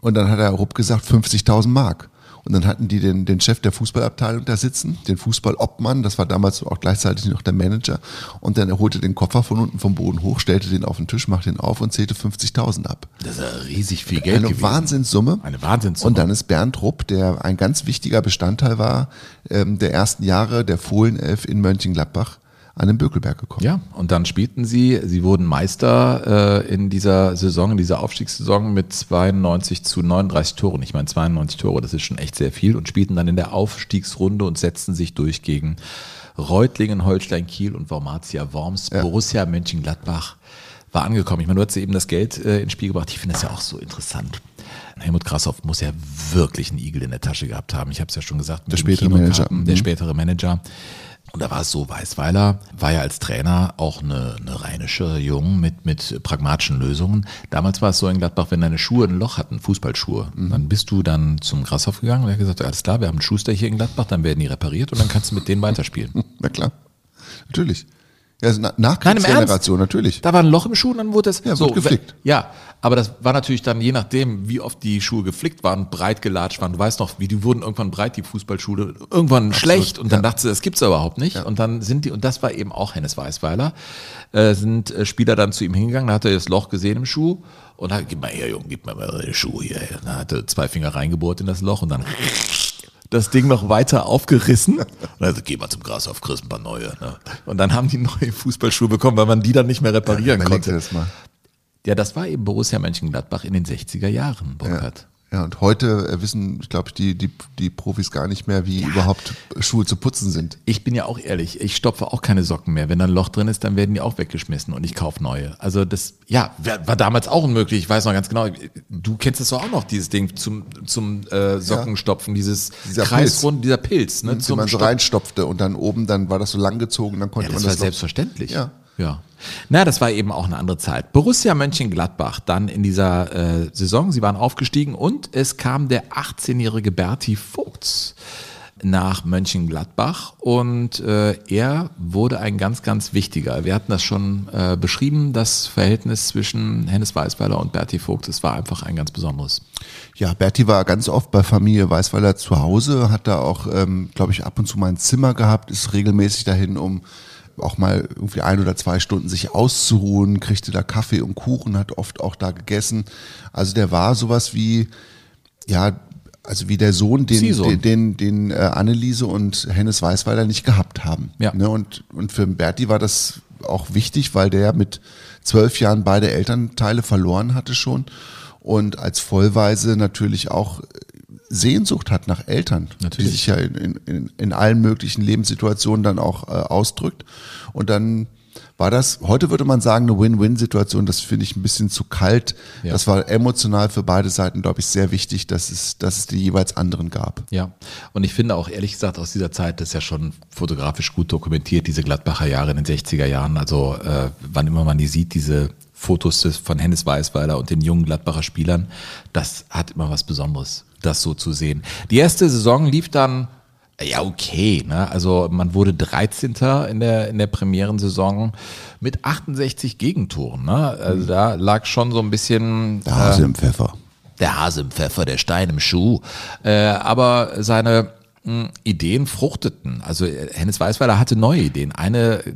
Und dann hat er Rupp gesagt, 50.000 Mark. Und dann hatten die den, den Chef der Fußballabteilung da sitzen, den Fußballobmann, das war damals auch gleichzeitig noch der Manager. Und dann er holte den Koffer von unten vom Boden hoch, stellte den auf den Tisch, machte ihn auf und zählte 50.000 ab. Das ist ja riesig viel Geld Eine gewesen. Wahnsinnssumme. Eine Wahnsinnssumme. Und dann ist Bernd Rupp, der ein ganz wichtiger Bestandteil war ähm, der ersten Jahre der Fohlenelf in Mönchengladbach, an den Bökelberg gekommen. Ja, und dann spielten sie, sie wurden Meister äh, in dieser Saison, in dieser Aufstiegssaison mit 92 zu 39 Toren. Ich meine 92 Tore, das ist schon echt sehr viel und spielten dann in der Aufstiegsrunde und setzten sich durch gegen Reutlingen, Holstein Kiel und Wormatia Worms. Ja. Borussia Mönchengladbach war angekommen. Ich meine, du hast eben das Geld äh, ins Spiel gebracht. Ich finde das ja auch so interessant. Helmut Krassoff muss ja wirklich einen Igel in der Tasche gehabt haben. Ich habe es ja schon gesagt. Der spätere Manager. Der mhm. spätere Manager. Und da war es so, Weißweiler war ja als Trainer auch eine, eine rheinische Jung mit, mit pragmatischen Lösungen. Damals war es so in Gladbach, wenn deine Schuhe ein Loch hatten, Fußballschuhe, mhm. dann bist du dann zum Grashof gegangen und er hat gesagt, alles klar, wir haben einen Schuster hier in Gladbach, dann werden die repariert und dann kannst du mit denen weiterspielen. Na klar, natürlich. Ja, also Nachkriegsgeneration, natürlich. Da war ein Loch im Schuh und dann wurde es ja, so geflickt. Ja, aber das war natürlich dann je nachdem, wie oft die Schuhe geflickt waren, breit gelatscht waren. Du weißt noch, wie die wurden irgendwann breit, die Fußballschuhe, irgendwann Absolut, schlecht und dann ja. dachte sie, das gibt's überhaupt nicht. Ja. Und dann sind die, und das war eben auch Hennes Weißweiler, äh, sind äh, Spieler dann zu ihm hingegangen, da hat er das Loch gesehen im Schuh und hat, gib mal her, Junge, gib mir mal den Schuh hier. Dann hat er zwei Finger reingebohrt in das Loch und dann das Ding noch weiter aufgerissen. Und also geh mal zum Gras auf, kriegst ein paar neue. Ne? Und dann haben die neue Fußballschuhe bekommen, weil man die dann nicht mehr reparieren ja, konnte. Das mal. Ja, das war eben Borussia Mönchengladbach in den 60er Jahren, Burkhard. Ja. Ja, und heute äh, wissen, glaube ich, die, die, die Profis gar nicht mehr, wie ja. überhaupt Schuhe zu putzen sind. Ich bin ja auch ehrlich, ich stopfe auch keine Socken mehr. Wenn da ein Loch drin ist, dann werden die auch weggeschmissen und ich kaufe neue. Also das, ja, war damals auch unmöglich. Ich weiß noch ganz genau, du kennst es doch auch noch, dieses Ding zum, zum äh, Sockenstopfen, dieses dieser Kreisrund, Pilz. dieser Pilz. Ne, zum man so reinstopfte und dann oben, dann war das so langgezogen, dann konnte ja, das man das. Das war selbstverständlich. Ja. Ja. Na, das war eben auch eine andere Zeit. Borussia Mönchengladbach dann in dieser äh, Saison, sie waren aufgestiegen und es kam der 18-jährige Berti Vogts nach Mönchengladbach und äh, er wurde ein ganz, ganz wichtiger. Wir hatten das schon äh, beschrieben, das Verhältnis zwischen Hennes Weißweiler und Berti Vogt, es war einfach ein ganz besonderes. Ja, Berti war ganz oft bei Familie Weißweiler zu Hause, hat da auch, ähm, glaube ich, ab und zu mal ein Zimmer gehabt, ist regelmäßig dahin, um auch mal irgendwie ein oder zwei Stunden sich auszuruhen, kriegte da Kaffee und Kuchen, hat oft auch da gegessen. Also der war sowas wie, ja, also wie der Sohn, den, den, den, den äh, Anneliese und Hennes Weißweiler nicht gehabt haben. Ja. Ne? Und, und für Berti war das auch wichtig, weil der mit zwölf Jahren beide Elternteile verloren hatte schon und als Vollweise natürlich auch Sehnsucht hat nach Eltern, Natürlich. die sich ja in, in, in allen möglichen Lebenssituationen dann auch äh, ausdrückt. Und dann War das, heute würde man sagen, eine Win-Win-Situation, das finde ich ein bisschen zu kalt. Ja. Das war emotional für beide Seiten, glaube ich, sehr wichtig, dass es, dass es die jeweils anderen gab. Ja, und ich finde auch ehrlich gesagt aus dieser Zeit, das ist ja schon fotografisch gut dokumentiert, diese Gladbacher Jahre in den 60er Jahren. Also äh, wann immer man die sieht, diese Fotos von Hennes Weißweiler und den jungen Gladbacher Spielern, das hat immer was Besonderes, das so zu sehen. Die erste Saison lief dann ja, okay. Ne? Also man wurde 13. in der, in der Premierensaison mit 68 Gegentoren. Ne? Also da lag schon so ein bisschen Der Hase im Pfeffer. der Hase im Pfeffer, der Stein im Schuh. Äh, aber seine mh, Ideen fruchteten. Also äh, Hennes Weißweiler hatte neue Ideen. Eine äh,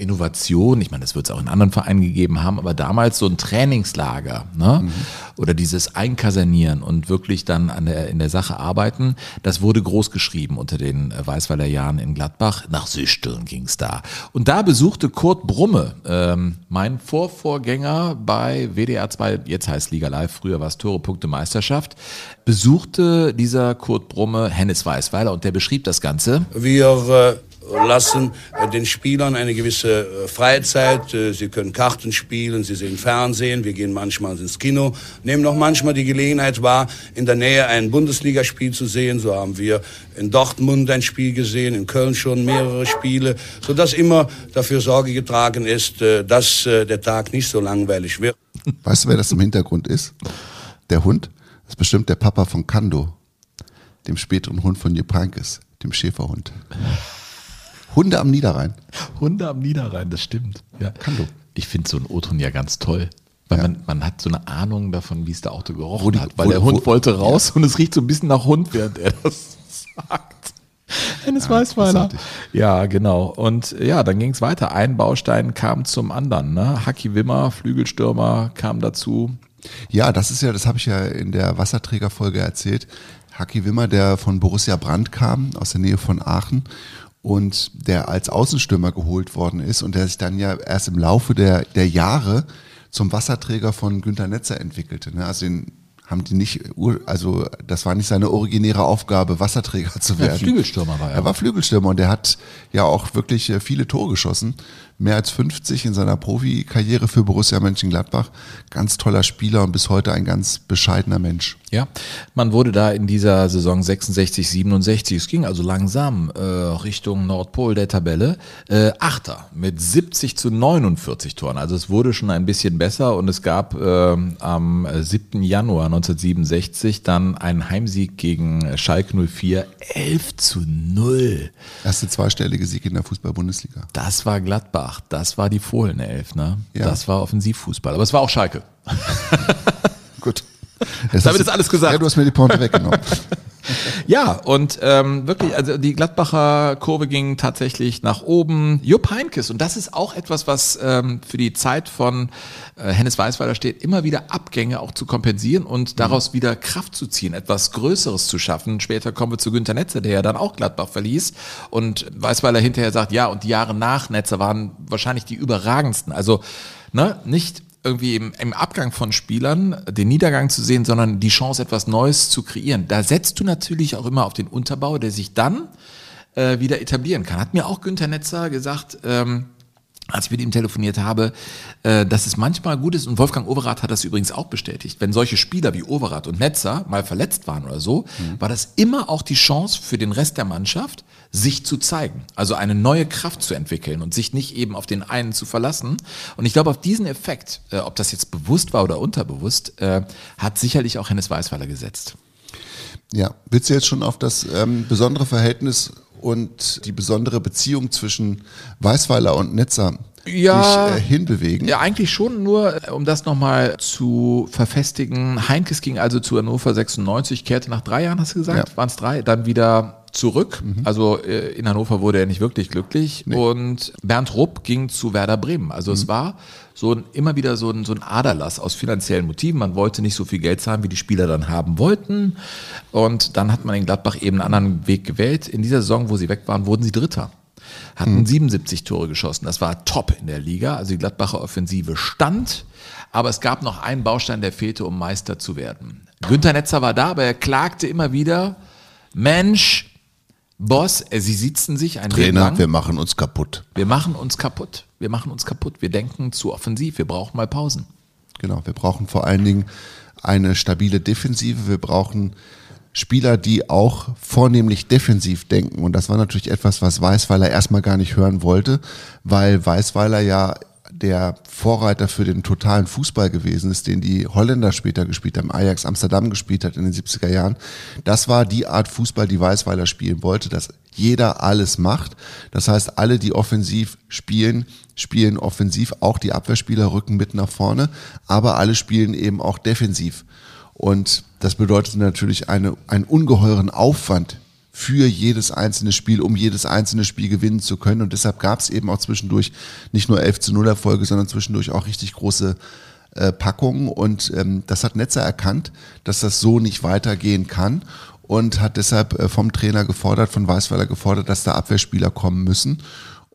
Innovation, ich meine, das wird es auch in anderen Vereinen gegeben haben, aber damals so ein Trainingslager ne? oder dieses Einkasernieren und wirklich dann an der, in der Sache arbeiten, das wurde groß geschrieben unter den äh, Weißweiler Jahren in Gladbach. Nach Süchteln ging es da. Und da besuchte Kurt Brumme, ähm, mein Vorvorgänger bei WDR 2, jetzt heißt Liga Live, früher war es Tore, Punkte, Meisterschaft, besuchte dieser Kurt Brumme Hennes Weißweiler und der beschrieb das Ganze. Wir äh, lassen äh, den Spielern eine gewisse äh, Freizeit. Äh, Sie können Karten spielen, sie sehen Fernsehen, wir gehen manchmal ins Kino, nehmen auch manchmal die Gelegenheit wahr, in der Nähe ein Bundesligaspiel zu sehen. So haben wir in Dortmund ein Spiel gesehen, in Köln schon mehrere Spiele, sodass immer dafür Sorge getragen ist, dass der Tag nicht so langweilig wird. Weißt du, wer das im Hintergrund ist? Der Hund? Das ist bestimmt der Papa von Kando, dem späteren Hund von Jeprankes, dem Schäferhund. Hunde am Niederrhein. Hunde am Niederrhein, das stimmt. Ja. Kando. Ich finde so ein O-Ton ja ganz toll. Weil Ja. man, man hat so eine Ahnung davon, wie es der Auto gerochen die- hat. Weil wo- der Hund wo- wollte raus und es riecht so ein bisschen nach Hund, während er das sagt. Hennes Weißweiler. großartig. Ja, genau. Und ja, dann ging es weiter. Ein Baustein kam zum anderen. Ne? Haki Wimmer, Flügelstürmer, kam dazu. Ja, das ist ja, das habe ich ja in der Wasserträgerfolge erzählt. Haki Wimmer, der von Borussia Brandt kam, aus der Nähe von Aachen und der als Außenstürmer geholt worden ist und der sich dann ja erst im Laufe der, der Jahre zum Wasserträger von Günter Netzer entwickelte. Ne? Also den haben die nicht, also das war nicht seine originäre Aufgabe, Wasserträger zu Ja, werden. Flügelstürmer war er. Er war Flügelstürmer und er hat ja auch wirklich äh, viele Tore geschossen. Mehr als 50 in seiner Profikarriere für Borussia Mönchengladbach. Ganz toller Spieler und bis heute ein ganz bescheidener Mensch. Ja, man wurde da in dieser Saison 66, 67, es ging also langsam äh, Richtung Nordpol der Tabelle, äh, Achter mit 70 zu 49 Toren. Also es wurde schon ein bisschen besser und es gab äh, am 7. Januar 1967 dann einen Heimsieg gegen Schalke 04, 11 zu 0. Erste zweistellige Sieg in der Fußball-Bundesliga. Das war Gladbach, das war die Fohlenelf, ne? Ja. Das war Offensivfußball, aber es war auch Schalke. Jetzt Damit ist alles gesagt. Ja, du hast mir die Pointe weggenommen. Ja, und ähm, wirklich, also die Gladbacher Kurve ging tatsächlich nach oben. Jupp Heinkes, und das ist auch etwas, was ähm, für die Zeit von äh, Hennes Weißweiler steht, immer wieder Abgänge auch zu kompensieren und daraus wieder Kraft zu ziehen, etwas Größeres zu schaffen. Später kommen wir zu Günter Netzer, der ja dann auch Gladbach verließ und Weißweiler hinterher sagt, ja, und die Jahre nach Netzer waren wahrscheinlich die überragendsten. Also ne, nicht irgendwie im, im Abgang von Spielern den Niedergang zu sehen, sondern die Chance, etwas Neues zu kreieren. Da setzt du natürlich auch immer auf den Unterbau, der sich dann äh, wieder etablieren kann. Hat mir auch Günther Netzer gesagt, ähm, als ich mit ihm telefoniert habe, äh, dass es manchmal gut ist, und Wolfgang Overath hat das übrigens auch bestätigt, wenn solche Spieler wie Overath und Netzer mal verletzt waren oder so, war das immer auch die Chance für den Rest der Mannschaft, sich zu zeigen. Also eine neue Kraft zu entwickeln und sich nicht eben auf den einen zu verlassen. Und ich glaube, auf diesen Effekt, äh, ob das jetzt bewusst war oder unterbewusst, äh, hat sicherlich auch Hennes Weißweiler gesetzt. Ja, willst du jetzt schon auf das ähm, besondere Verhältnis und die besondere Beziehung zwischen Weißweiler und Netzer Ja. dich äh, hinbewegen? Ja, eigentlich schon, nur äh, um das nochmal zu verfestigen. Heinkes ging also zu Hannover 96, kehrte nach drei Jahren, hast du gesagt, Ja. Mhm. waren es drei, dann wieder zurück. Also äh, in Hannover wurde er nicht wirklich glücklich. Und Bernd Rupp ging zu Werder Bremen. Also Mhm. es war so ein, immer wieder so ein, so ein Aderlass aus finanziellen Motiven. Man wollte nicht so viel Geld zahlen, wie die Spieler dann haben wollten. Und dann hat man in Gladbach eben einen anderen Weg gewählt. In dieser Saison, wo sie weg waren, wurden sie Dritter hatten 77 Tore geschossen. Das war top in der Liga. Also die Gladbacher Offensive stand. Aber es gab noch einen Baustein, der fehlte, um Meister zu werden. Günther Netzer war da, aber er klagte immer wieder, Mensch, Boss, äh, sie sitzen sich ein Trainer, lang. wir machen uns kaputt. Wir machen uns kaputt. Wir machen uns kaputt. Wir denken zu offensiv. Wir brauchen mal Pausen. Genau, wir brauchen vor allen Dingen eine stabile Defensive. Wir brauchen Spieler, die auch vornehmlich defensiv denken. Und das war natürlich etwas, was Weißweiler erstmal gar nicht hören wollte, weil Weißweiler ja der Vorreiter für den totalen Fußball gewesen ist, den die Holländer später gespielt haben, Ajax Amsterdam gespielt hat in den 70er Jahren. Das war die Art Fußball, die Weißweiler spielen wollte, dass jeder alles macht. Das heißt, alle, die offensiv spielen, spielen offensiv, auch die Abwehrspieler rücken mit nach vorne, aber alle spielen eben auch defensiv. Und das bedeutet natürlich eine, einen ungeheuren Aufwand für jedes einzelne Spiel, um jedes einzelne Spiel gewinnen zu können. Und deshalb gab es eben auch zwischendurch nicht nur 11 zu 0 Erfolge, sondern zwischendurch auch richtig große äh, Packungen. Und ähm, das hat Netzer erkannt, dass das so nicht weitergehen kann und hat deshalb äh, vom Trainer gefordert, von Weißweiler gefordert, dass da Abwehrspieler kommen müssen.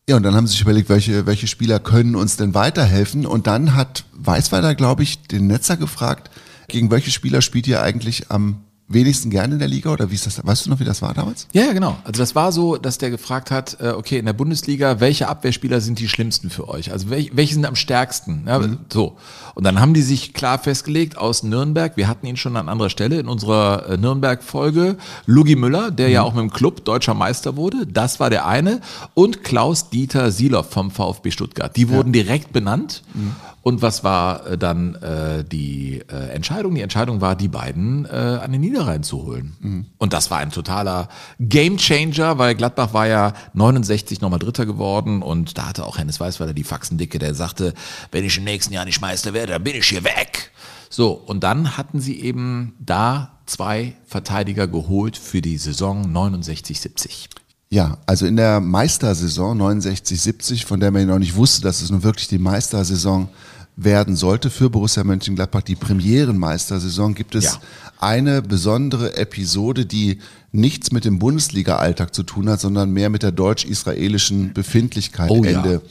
Ja, und dann haben sie sich überlegt, welche, welche Spieler können uns denn weiterhelfen. Und dann hat Weißweiler, glaube ich, den Netzer gefragt, gegen welche Spieler spielt ihr eigentlich am wenigsten gerne in der Liga oder wie ist das? Weißt du noch, wie das war damals? Ja, ja, genau. Also das war so, dass der gefragt hat, äh, okay, in der Bundesliga, welche Abwehrspieler sind die schlimmsten für euch? Also welche, welche sind am stärksten? Ja, Mhm. So. Und dann haben die sich klar festgelegt aus Nürnberg. Wir hatten ihn schon an anderer Stelle in unserer äh, Nürnberg-Folge. Lugi Müller, der Mhm. ja auch mit dem Club deutscher Meister wurde. Das war der eine. Und Klaus-Dieter Siloff vom VfB Stuttgart. Die wurden direkt benannt. Mhm. Und was war äh, dann äh, die äh, Entscheidung? Die Entscheidung war, die beiden äh, an den Niederrhein zu holen. Mhm. Und das war ein totaler Gamechanger, weil Gladbach war ja 69 nochmal Dritter geworden und da hatte auch Hennes Weißweiler die Faxendicke, der sagte, wenn ich im nächsten Jahr nicht Meister werde, dann bin ich hier weg. So, und dann hatten sie eben da zwei Verteidiger geholt für die Saison 69-70. Ja, also in der Meistersaison 69-70, von der man ja noch nicht wusste, dass es nun wirklich die Meistersaison werden sollte für Borussia Mönchengladbach, die Premierenmeistersaison, gibt es Ja. eine besondere Episode, die nichts mit dem Bundesliga-Alltag zu tun hat, sondern mehr mit der deutsch-israelischen Befindlichkeit Oh ja. Ende,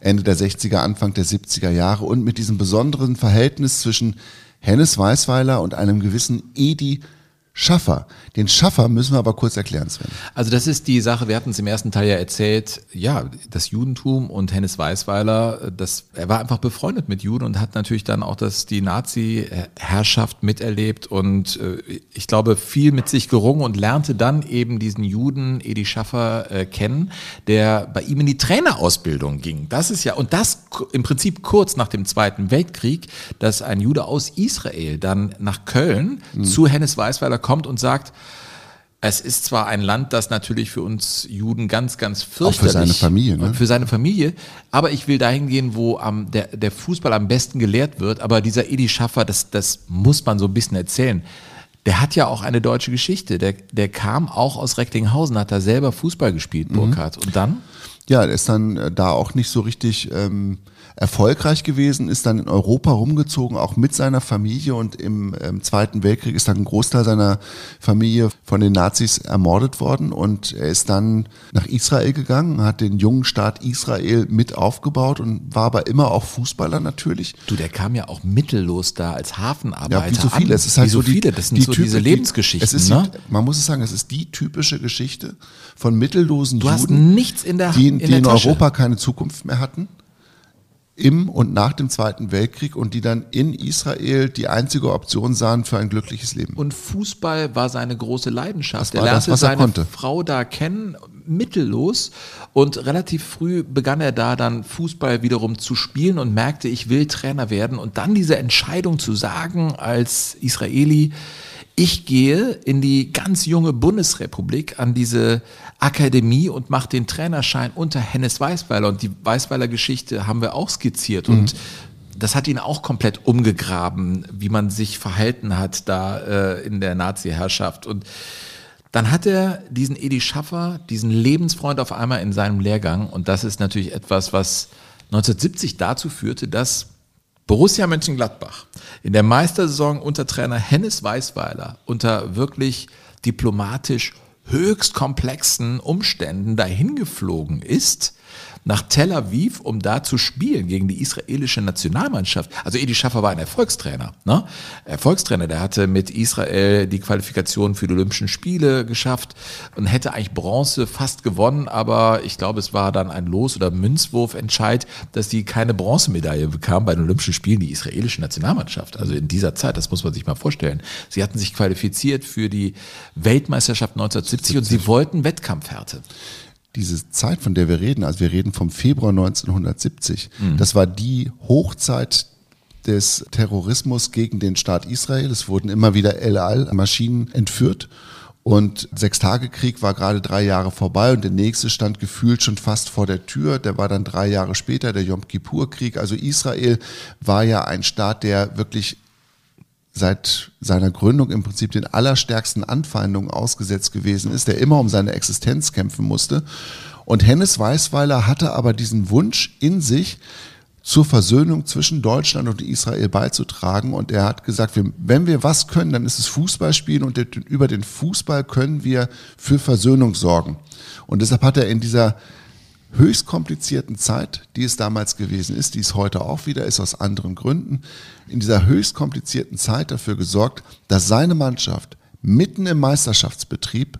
Ende der 60er, Anfang der 70er Jahre und mit diesem besonderen Verhältnis zwischen Hennes Weißweiler und einem gewissen Edi Schaffer. Den Schaffer müssen wir aber kurz erklären, Sven. Also das ist die Sache, wir hatten es im ersten Teil ja erzählt, ja, das Judentum und Hennes Weißweiler, das, er war einfach befreundet mit Juden und hat natürlich dann auch das, die Nazi-Herrschaft miterlebt und äh, ich glaube viel mit sich gerungen und lernte dann eben diesen Juden Edi Schaffer äh, kennen, der bei ihm in die Trainerausbildung ging. Das ist ja, und das im Prinzip kurz nach dem Zweiten Weltkrieg, dass ein Jude aus Israel dann nach Köln zu Hennes Weißweiler kommt und sagt, es ist zwar ein Land, das natürlich für uns Juden ganz, ganz fürchterlich für seine Familie, ne? für seine Familie, aber ich will dahin gehen, wo am, der, der Fußball am besten gelehrt wird. Aber dieser Edi Schaffer, das, das muss man so ein bisschen erzählen. Der hat ja auch eine deutsche Geschichte. Der, der kam auch aus Recklinghausen, hat da selber Fußball gespielt, Mhm. Burkhardt. Und dann? Ja, der ist dann äh, da auch nicht so richtig ähm, erfolgreich gewesen, ist dann in Europa rumgezogen, auch mit seiner Familie und im ähm, Zweiten Weltkrieg ist dann ein Großteil seiner Familie von den Nazis ermordet worden und er ist dann nach Israel gegangen, hat den jungen Staat Israel mit aufgebaut und war aber immer auch Fußballer natürlich. Du, der kam ja auch mittellos da als Hafenarbeiter Ja, wie so an. viele. Es ist halt wie so so die, viele. Das sind die so Typ- diese die- Lebensgeschichten. Es ist, ne? man muss es sagen, es ist die typische Geschichte von mittellosen Du hast Juden, nichts in der, die, in die in Tasche. Europa keine Zukunft mehr hatten. Im und nach dem Zweiten Weltkrieg und die dann in Israel die einzige Option sahen für ein glückliches Leben. Und Fußball war seine große Leidenschaft. Das war er das, lernte was er seine konnte. Frau da kennen, mittellos. Und relativ früh begann er da dann Fußball wiederum zu spielen und merkte, ich will Trainer werden. Und dann diese Entscheidung zu sagen als Israeli, ich gehe in die ganz junge Bundesrepublik an diese Akademie und mache den Trainerschein unter Hennes Weißweiler. Und die Weißweiler Geschichte haben wir auch skizziert. Und das hat ihn auch komplett umgegraben, wie man sich verhalten hat da äh, in der Nazi-Herrschaft. Und dann hat er diesen Edi Schaffer, diesen Lebensfreund auf einmal in seinem Lehrgang. Und das ist natürlich etwas, was 1970 dazu führte, dass Borussia Mönchengladbach in der Meistersaison unter Trainer Hennes Weißweiler unter wirklich diplomatisch höchst komplexen Umständen dahin geflogen ist, nach Tel Aviv, um da zu spielen gegen die israelische Nationalmannschaft. Also Edi Schaffer war ein Erfolgstrainer. Ne? Erfolgstrainer, der hatte mit Israel die Qualifikation für die Olympischen Spiele geschafft und hätte eigentlich Bronze fast gewonnen, aber ich glaube, es war dann ein Los- oder Münzwurfentscheid, dass die keine Bronzemedaille bekam bei den Olympischen Spielen, die israelische Nationalmannschaft. Also in dieser Zeit, das muss man sich mal vorstellen. Sie hatten sich qualifiziert für die Weltmeisterschaft 1970 und sie wollten Wettkampfhärte diese Zeit, von der wir reden, also wir reden vom Februar 1970, mhm. das war die Hochzeit des Terrorismus gegen den Staat Israel. Es wurden immer wieder El Al-Maschinen entführt. Und Sechstagekrieg war gerade drei Jahre vorbei und der nächste stand gefühlt schon fast vor der Tür. Der war dann drei Jahre später, der Yom Kippur-Krieg. Also Israel war ja ein Staat, der wirklich seit seiner Gründung im Prinzip den allerstärksten Anfeindungen ausgesetzt gewesen ist, der immer um seine Existenz kämpfen musste. Und Hennes Weißweiler hatte aber diesen Wunsch in sich, zur Versöhnung zwischen Deutschland und Israel beizutragen. Und er hat gesagt, wenn wir was können, dann ist es Fußball spielen und über den Fußball können wir für Versöhnung sorgen. Und deshalb hat er in dieser höchst komplizierten Zeit, die es damals gewesen ist, die es heute auch wieder ist aus anderen Gründen, in dieser höchst komplizierten Zeit dafür gesorgt, dass seine Mannschaft mitten im Meisterschaftsbetrieb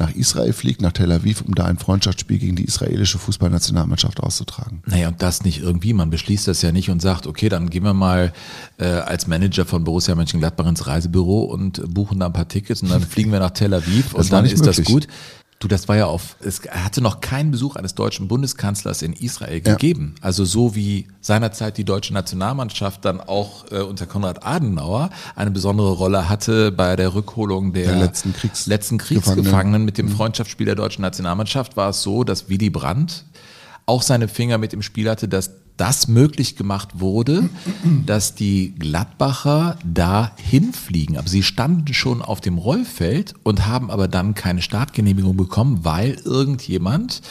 nach Israel fliegt, nach Tel Aviv, um da ein Freundschaftsspiel gegen die israelische Fußballnationalmannschaft auszutragen. Naja, und das nicht irgendwie. Man beschließt das ja nicht und sagt, okay, dann gehen wir mal äh, als Manager von Borussia Mönchengladbach ins Reisebüro und buchen da ein paar Tickets und dann fliegen wir nach Tel Aviv und dann ist möglich. das gut. Du, das war ja auf, es hatte noch keinen Besuch eines deutschen Bundeskanzlers in Israel gegeben. Ja. Also so wie seinerzeit die deutsche Nationalmannschaft dann auch äh, unter Konrad Adenauer eine besondere Rolle hatte bei der Rückholung der, der letzten, Kriegs letzten Kriegsgefangenen mit dem mhm. Freundschaftsspiel der deutschen Nationalmannschaft, war es so, dass Willy Brandt auch seine Finger mit im Spiel hatte, dass das möglich gemacht wurde, dass die Gladbacher da hinfliegen. Aber sie standen schon auf dem Rollfeld und haben aber dann keine Startgenehmigung bekommen, weil irgendjemand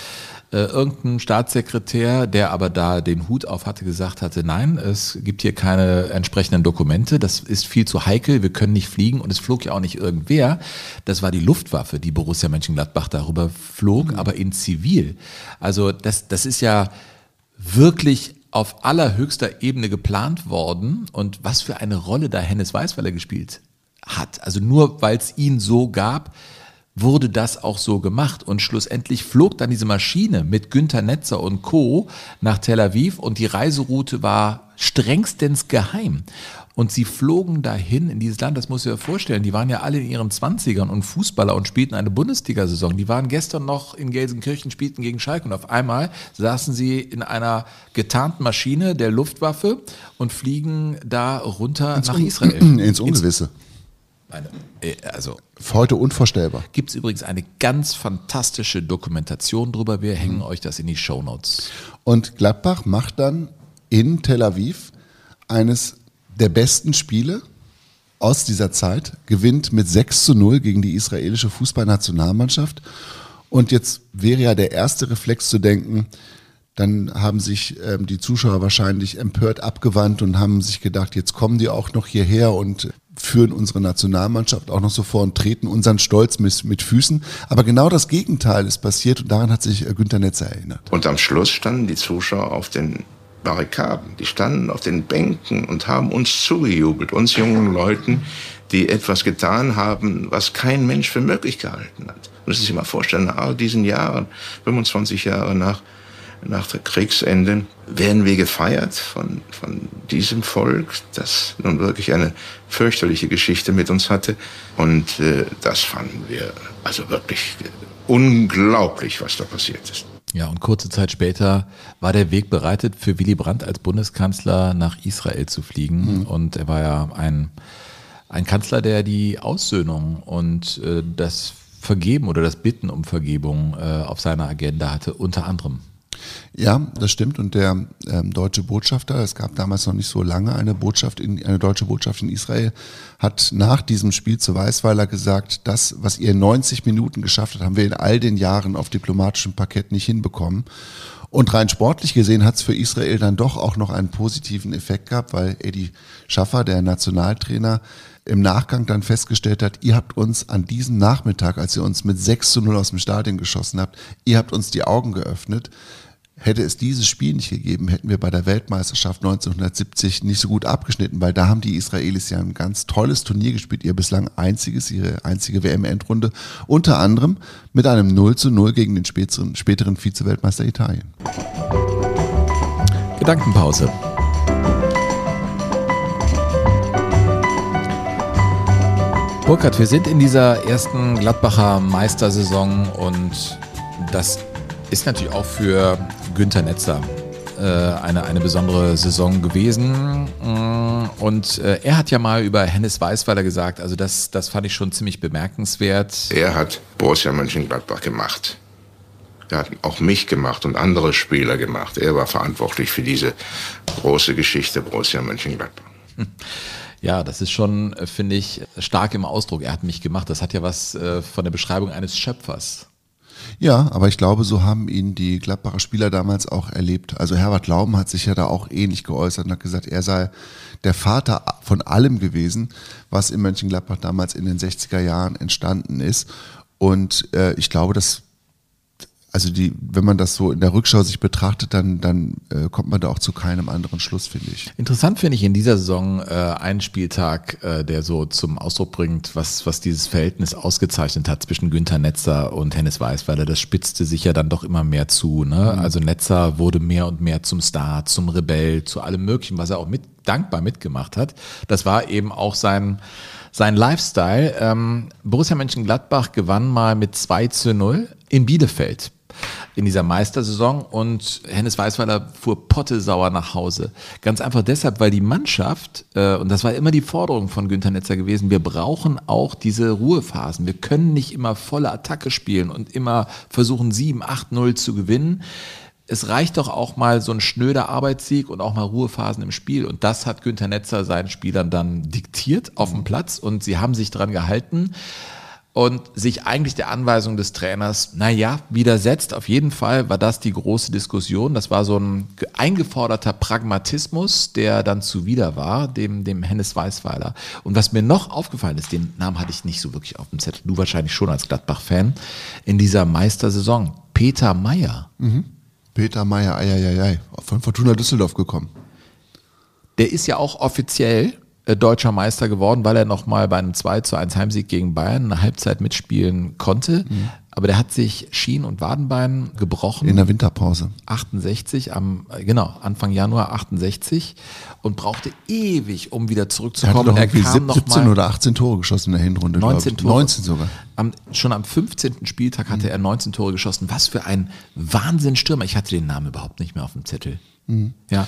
äh, irgendein Staatssekretär, der aber da den Hut auf hatte, gesagt hatte, nein, es gibt hier keine entsprechenden Dokumente, das ist viel zu heikel, wir können nicht fliegen und es flog ja auch nicht irgendwer. Das war die Luftwaffe, die Borussia Mönchengladbach darüber flog, mhm. aber in Zivil. Also das, das ist ja wirklich auf allerhöchster Ebene geplant worden und was für eine Rolle da Hennes Weißweiler gespielt hat. Also nur weil es ihn so gab, wurde das auch so gemacht. Und schlussendlich flog dann diese Maschine mit Günter Netzer und Co. nach Tel Aviv und die Reiseroute war strengstens geheim. Und sie flogen dahin in dieses Land, das muss ich dir vorstellen, die waren ja alle in ihren Zwanzigern und Fußballer und spielten eine Bundesliga-Saison. Die waren gestern noch in Gelsenkirchen, spielten gegen Schalke und auf einmal saßen sie in einer getarnten Maschine der Luftwaffe und fliegen da runter ins nach Israel. Ins Ungewisse. Eine, äh, also heute unvorstellbar. Gibt es übrigens eine ganz fantastische Dokumentation drüber. Wir hängen mhm. euch das in die Show Notes. Und Gladbach macht dann in Tel Aviv eines der besten Spiele aus dieser Zeit, gewinnt mit 6 zu 0 gegen die israelische Fußballnationalmannschaft. Und jetzt wäre ja der erste Reflex zu denken, dann haben sich ähm, die Zuschauer wahrscheinlich empört abgewandt und haben sich gedacht, jetzt kommen die auch noch hierher und führen unsere Nationalmannschaft auch noch so vor und treten unseren Stolz mit, mit Füßen. Aber genau das Gegenteil ist passiert und daran hat sich äh, Günter Netzer erinnert. Und am Schluss standen die Zuschauer auf den Barrikaden. Die standen auf den Bänken und haben uns zugejubelt, uns jungen Leuten, die etwas getan haben, was kein Mensch für möglich gehalten hat. Müssen Sie sich mal vorstellen, nach all diesen Jahren, 25 Jahre nach, nach der Kriegsende, werden wir gefeiert von, von diesem Volk, das nun wirklich eine fürchterliche Geschichte mit uns hatte. Und äh, das fanden wir also wirklich unglaublich, was da passiert ist. Ja, und kurze Zeit später war der Weg bereitet, für Willy Brandt als Bundeskanzler nach Israel zu fliegen. Mhm. Und er war ja ein, ein Kanzler, der die Aussöhnung und äh, das Vergeben oder das Bitten um Vergebung äh, auf seiner Agenda hatte, unter anderem. Ja, das stimmt. Und der ähm, deutsche Botschafter, es gab damals noch nicht so lange eine Botschaft in, eine deutsche Botschaft in Israel, hat nach diesem Spiel zu Weißweiler gesagt, das, was ihr in 90 Minuten geschafft habt, haben wir in all den Jahren auf diplomatischem Parkett nicht hinbekommen. Und rein sportlich gesehen hat es für Israel dann doch auch noch einen positiven Effekt gehabt, weil Eddie Schaffer, der Nationaltrainer, im Nachgang dann festgestellt hat, ihr habt uns an diesem Nachmittag, als ihr uns mit 6 zu 0 aus dem Stadion geschossen habt, ihr habt uns die Augen geöffnet hätte es dieses Spiel nicht gegeben, hätten wir bei der Weltmeisterschaft 1970 nicht so gut abgeschnitten, weil da haben die Israelis ja ein ganz tolles Turnier gespielt, ihr bislang einziges, ihre einzige WM-Endrunde, unter anderem mit einem 0 zu 0 gegen den späteren, späteren Vize-Weltmeister Italien. Gedankenpause. Burkhard, wir sind in dieser ersten Gladbacher Meistersaison und das ist natürlich auch für Günther Netzer äh, eine, eine besondere Saison gewesen. Mm, und äh, er hat ja mal über Hennes Weißweiler gesagt, also das, das fand ich schon ziemlich bemerkenswert. Er hat Borussia Mönchengladbach gemacht. Er hat auch mich gemacht und andere Spieler gemacht. Er war verantwortlich für diese große Geschichte Borussia Mönchengladbach. Ja, das ist schon, äh, finde ich, stark im Ausdruck. Er hat mich gemacht. Das hat ja was äh, von der Beschreibung eines Schöpfers. Ja, aber ich glaube, so haben ihn die Gladbacher Spieler damals auch erlebt. Also Herbert Lauben hat sich ja da auch ähnlich geäußert und hat gesagt, er sei der Vater von allem gewesen, was in Mönchengladbach damals in den 60er Jahren entstanden ist. Und äh, ich glaube, das also die, wenn man das so in der Rückschau sich betrachtet, dann, dann äh, kommt man da auch zu keinem anderen Schluss, finde ich. Interessant finde ich in dieser Saison äh, einen Spieltag, äh, der so zum Ausdruck bringt, was, was dieses Verhältnis ausgezeichnet hat zwischen Günther Netzer und Hennes Weißweiler. Das spitzte sich ja dann doch immer mehr zu. Ne? Mhm. Also Netzer wurde mehr und mehr zum Star, zum Rebell, zu allem Möglichen, was er auch mit dankbar mitgemacht hat. Das war eben auch sein sein Lifestyle. Ähm, Borussia Mönchengladbach gewann mal mit 2 zu 0 in Bielefeld in dieser Meistersaison und Hennes Weißweiler fuhr pottesauer nach Hause. Ganz einfach deshalb, weil die Mannschaft, äh, und das war immer die Forderung von Günter Netzer gewesen, wir brauchen auch diese Ruhephasen. Wir können nicht immer volle Attacke spielen und immer versuchen 7, 8, 0 zu gewinnen es reicht doch auch mal so ein schnöder Arbeitssieg und auch mal Ruhephasen im Spiel. Und das hat Günter Netzer seinen Spielern dann diktiert auf dem Platz und sie haben sich dran gehalten und sich eigentlich der Anweisung des Trainers, naja, widersetzt. Auf jeden Fall war das die große Diskussion. Das war so ein eingeforderter Pragmatismus, der dann zuwider war, dem, dem Hennes Weißweiler. Und was mir noch aufgefallen ist, den Namen hatte ich nicht so wirklich auf dem Zettel, du wahrscheinlich schon als Gladbach-Fan, in dieser Meistersaison, Peter Meyer. Mhm. Peter Meyer, ei, ei, ei, von Fortuna Düsseldorf gekommen. Der ist ja auch offiziell deutscher Meister geworden, weil er nochmal bei einem 2 zu 1 Heimsieg gegen Bayern eine Halbzeit mitspielen konnte. Mhm. Aber der hat sich Schien- und Wadenbein gebrochen. In der Winterpause. 68, am, äh, genau, Anfang Januar 68 und brauchte ewig, um wieder zurückzukommen. Er, hat er kam 17 oder 18 Tore geschossen in der Hinrunde. 19 Tore. 19 sogar. Am, schon am 15. Spieltag hatte mhm. er 19 Tore geschossen. Was für ein Wahnsinnstürmer. Ich hatte den Namen überhaupt nicht mehr auf dem Zettel. Mhm. Ja.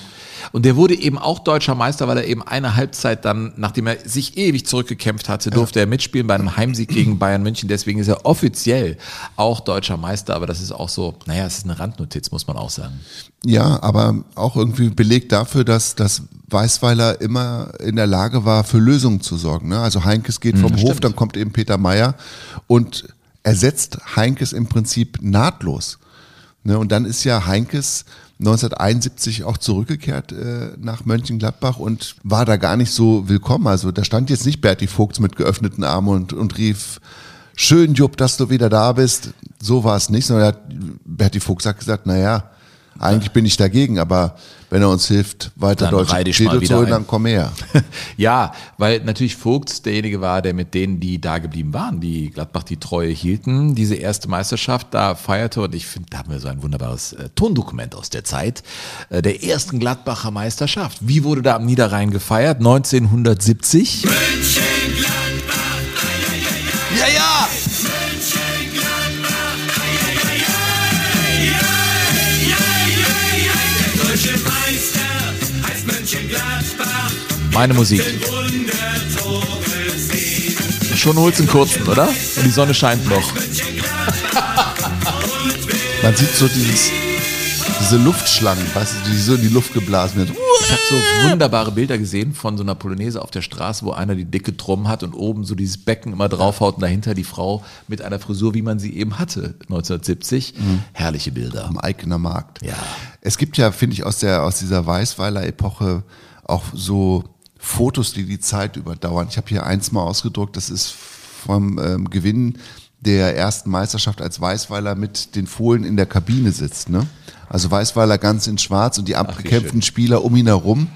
Und der wurde eben auch deutscher Meister, weil er eben eine Halbzeit dann, nachdem er sich ewig zurückgekämpft hatte, durfte ja. er mitspielen bei einem Heimsieg gegen Bayern München. Deswegen ist er offiziell auch deutscher Meister. Aber das ist auch so, naja, es ist eine Randnotiz, muss man auch sagen. Ja, aber auch irgendwie belegt dafür, dass, dass Weißweiler immer in der Lage war, für Lösungen zu sorgen. Ne? Also Heinkes geht mhm, vom Hof, stimmt. dann kommt eben Peter Meyer und ersetzt Heinkes im Prinzip nahtlos. Ne? Und dann ist ja Heinkes 1971 auch zurückgekehrt äh, nach Mönchengladbach und war da gar nicht so willkommen. Also da stand jetzt nicht Berti Vogts mit geöffneten Armen und, und rief, schön Jupp, dass du wieder da bist. So war es nicht, sondern hat, Berti hat gesagt, naja, eigentlich bin ich dagegen, aber wenn er uns hilft, weiter dann Deutsch Titel zu holen, dann komm her. ja, weil natürlich Vogt derjenige war, der mit denen, die da geblieben waren, die Gladbach die Treue hielten, diese erste Meisterschaft da feierte und ich finde, da haben wir so ein wunderbares äh, Tondokument aus der Zeit äh, der ersten Gladbacher Meisterschaft. Wie wurde da am Niederrhein gefeiert? 1970. München, Gladbach, ja, ja! Meine Musik. Schon holst einen kurzen, oder? Und die Sonne scheint noch. Man sieht so dieses, diese Luftschlangen, weißt du, die so in die Luft geblasen wird. Ich habe so wunderbare Bilder gesehen von so einer Polonaise auf der Straße, wo einer die dicke Drum hat und oben so dieses Becken immer draufhaut und dahinter die Frau mit einer Frisur, wie man sie eben hatte 1970. Mhm. Herrliche Bilder. Am Eigener Markt. Ja. Es gibt ja, finde ich, aus, der, aus dieser Weißweiler-Epoche auch so Fotos, die die Zeit überdauern. Ich habe hier eins mal ausgedruckt, das ist vom ähm, Gewinn der ersten Meisterschaft als Weißweiler mit den Fohlen in der Kabine sitzt. Ne? Also Weißweiler ganz in Schwarz und die abgekämpften Spieler um ihn herum.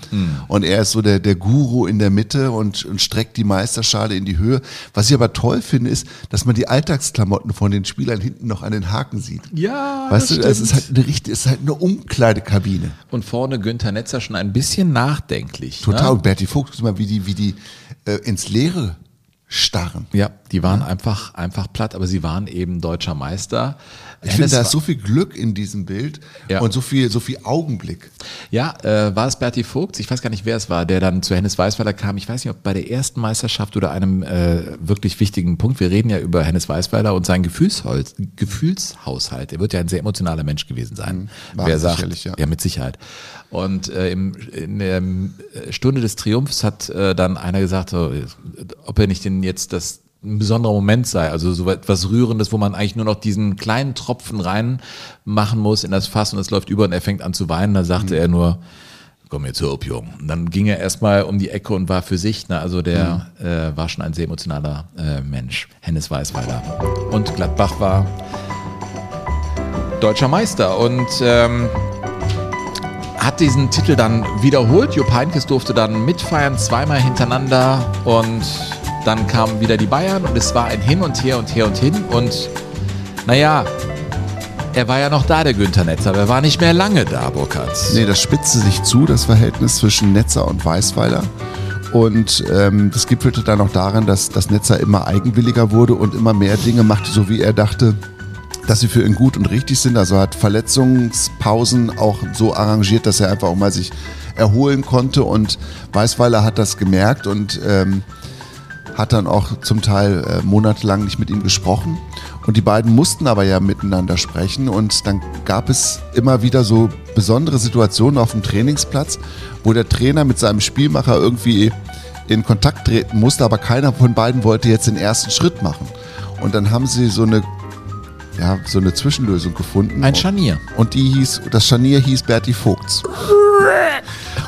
Und er ist so der, der Guru in der Mitte und, und streckt die Meisterschale in die Höhe. Was ich aber toll finde, ist, dass man die Alltagsklamotten von den Spielern hinten noch an den Haken sieht. Ja, Weißt das du, es ist halt eine richtig, es ist halt eine Umkleidekabine. Und vorne Günther Netzer schon ein bisschen nachdenklich. Total. Ne? Und Bertie Vogt, guck mal, wie die, wie die äh, ins Leere starren. Ja, die waren einfach, einfach platt, aber sie waren eben deutscher Meister. Ich finde, da ist so viel Glück in diesem Bild Ja. und so viel, so viel Augenblick. Ja, äh, war es Berti Vogt? Ich weiß gar nicht, wer es war, der dann zu Hennes Weißweiler kam. Ich weiß nicht, ob bei der ersten Meisterschaft oder einem äh, wirklich wichtigen Punkt. Wir reden ja über Hennes Weißweiler und seinen Gefühlsholz, Gefühlshaushalt. Er wird ja ein sehr emotionaler Mensch gewesen sein. war wer sagt, sicherlich, ja. ja, mit Sicherheit. Und äh, im, in der äh, Stunde des Triumphs hat äh, dann einer gesagt, so, ob er nicht denn jetzt das ein besonderer Moment sei, also so etwas Rührendes, wo man eigentlich nur noch diesen kleinen Tropfen rein machen muss in das Fass und es läuft über und er fängt an zu weinen. Da sagte er nur, komm jetzt auf, Jung. Und dann ging er erstmal um die Ecke und war für sich, ne? also der äh, war schon ein sehr emotionaler äh, Mensch, Hennes Weißweiler. Und Gladbach war deutscher Meister und ähm, hat diesen Titel dann wiederholt. Jupp Heynckes durfte dann mitfeiern, zweimal hintereinander und dann kamen wieder die Bayern und es war ein Hin und Her und Her und Hin und naja, er war ja noch da, der Günther Netzer, aber er war nicht mehr lange da, Burkhardt. Nee, das spitzte sich zu, das Verhältnis zwischen Netzer und Weißweiler. Und ähm, das gipfelte dann auch darin, dass das Netzer immer eigenwilliger wurde und immer mehr Dinge machte, so wie er dachte, dass sie für ihn gut und richtig sind. Also hat Verletzungspausen auch so arrangiert, dass er einfach auch mal sich erholen konnte. Und Weißweiler hat das gemerkt und ähm, hat dann auch zum Teil äh, monatelang nicht mit ihm gesprochen. Und die beiden mussten aber ja miteinander sprechen. Und dann gab es immer wieder so besondere Situationen auf dem Trainingsplatz, wo der Trainer mit seinem Spielmacher irgendwie in Kontakt treten musste, aber keiner von beiden wollte jetzt den ersten Schritt machen. Und dann haben sie so eine, ja, so eine Zwischenlösung gefunden. Ein Scharnier. Und die hieß, das Scharnier hieß Berti Vogts.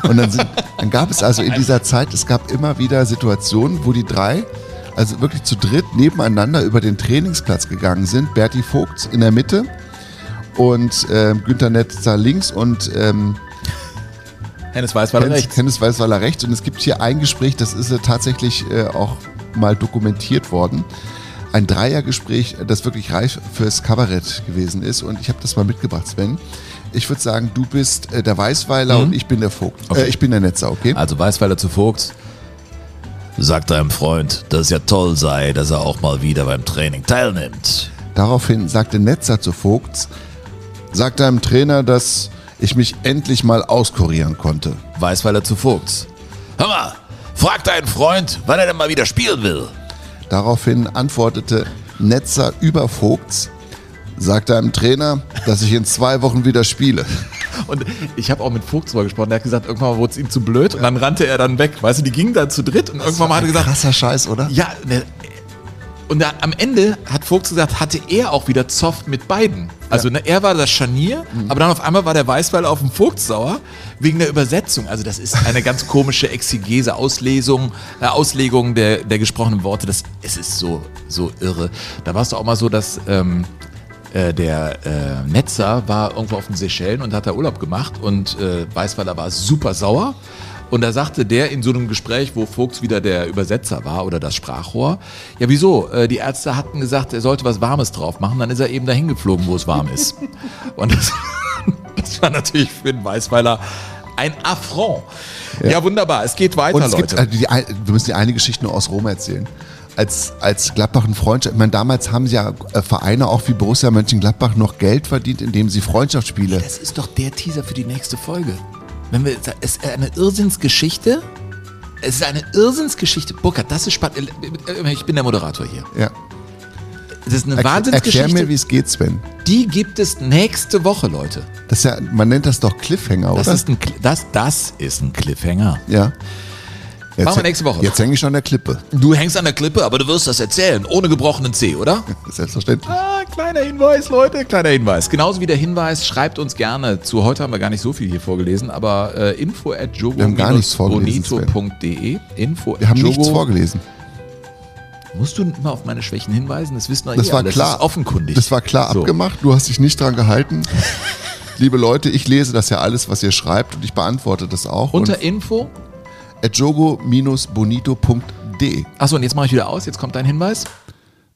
Und dann, sind, dann gab es also in dieser Zeit, es gab immer wieder Situationen, wo die drei, also wirklich zu dritt nebeneinander über den Trainingsplatz gegangen sind. Berti Vogts in der Mitte und ähm, Günther Netzer links und ähm, Hennes Weißweiler Hennes, rechts. Hennes Weißweiler rechts. Und es gibt hier ein Gespräch, das ist äh, tatsächlich äh, auch mal dokumentiert worden. Ein Dreiergespräch, das wirklich reif fürs Kabarett gewesen ist. Und ich habe das mal mitgebracht, Sven. Ich würde sagen, du bist äh, der Weißweiler und ich bin der Vogt. Okay. Äh, ich bin der Netzer, okay? Also Weißweiler zu Vogt. Sag deinem Freund, dass es ja toll sei, dass er auch mal wieder beim Training teilnimmt. Daraufhin sagte Netzer zu Vogts, sag deinem Trainer, dass ich mich endlich mal auskurieren konnte. Weißweiler zu Vogt. Hör mal, frag deinen Freund, wann er denn mal wieder spielen will. Daraufhin antwortete Netzer über Vogts, sag deinem Trainer, dass ich in zwei Wochen wieder spiele. Und ich habe auch mit Vogt drüber gesprochen, der hat gesagt, irgendwann wurde es ihm zu blöd und dann rannte er dann weg. Weißt du, die gingen dann zu dritt und irgendwann mal hat er gesagt, Krasser Scheiß, oder? ja, ne, und da, am Ende hat Vogt gesagt, hatte er auch wieder Zoff mit beiden. Also ne, er war das Scharnier, aber dann auf einmal war der Weißweiler auf dem Vogt sauer wegen der Übersetzung. Also das ist eine ganz komische Exegese, Auslesung, äh, Auslegung der, der gesprochenen Worte. Das, es ist so, so irre. Da war es doch auch mal so, dass ähm, äh, der äh, Netzer war irgendwo auf den Seychellen und hat da Urlaub gemacht und äh, Weißweiler war super sauer. Und da sagte der in so einem Gespräch, wo Vogts wieder der Übersetzer war oder das Sprachrohr, ja wieso, äh, die Ärzte hatten gesagt, er sollte was Warmes drauf machen, dann ist er eben dahin geflogen, wo es warm ist. Und das, das war natürlich für den Weißweiler ein Affront. Ja, wunderbar, es geht weiter, Und es Leute. gibt, also die, wir müssen die eine Geschichte nur aus Rom erzählen. Als, als Gladbach ein Freundschaft, ich meine, damals haben ja äh, Vereine auch wie Borussia Mönchengladbach noch Geld verdient, indem sie Freundschaftsspiele. Das ist doch der Teaser für die nächste Folge. Wenn wir, es ist eine Irrsinnsgeschichte. Es ist eine Irrsinnsgeschichte. Burkhard, das ist spannend. Ich bin der Moderator hier. Ja. Es ist eine Erklär, Wahnsinnsgeschichte. erklär mir, wie es geht, Sven. die gibt es nächste Woche, Leute. Das ist ja, man nennt das doch Cliffhanger, Das oder? ist ein, das, das ist ein Cliffhanger. ja. Jetzt, Machen wir nächste Woche. Jetzt hänge ich schon an der Klippe. Du hängst an der Klippe, aber du wirst das erzählen. Ohne gebrochenen C, oder? Selbstverständlich. Ah, kleiner Hinweis, Leute, kleiner Hinweis. Genauso wie der Hinweis, schreibt uns gerne zu. Heute haben wir gar nicht so viel hier vorgelesen, aber äh, info at haben gar nichts vorgelesen, jogo-bonito.de. Info Wir haben nichts vorgelesen. Musst du immer auf meine Schwächen hinweisen? Das wissen wir Das eh war alle. klar. Das ist offenkundig. Das war klar So. abgemacht. Du hast dich nicht dran gehalten. Liebe Leute, ich lese das ja alles, was ihr schreibt und ich beantworte das auch. Unter Info. Und jogo-bonito.de. Achso, und jetzt mache ich wieder aus. Jetzt kommt dein Hinweis.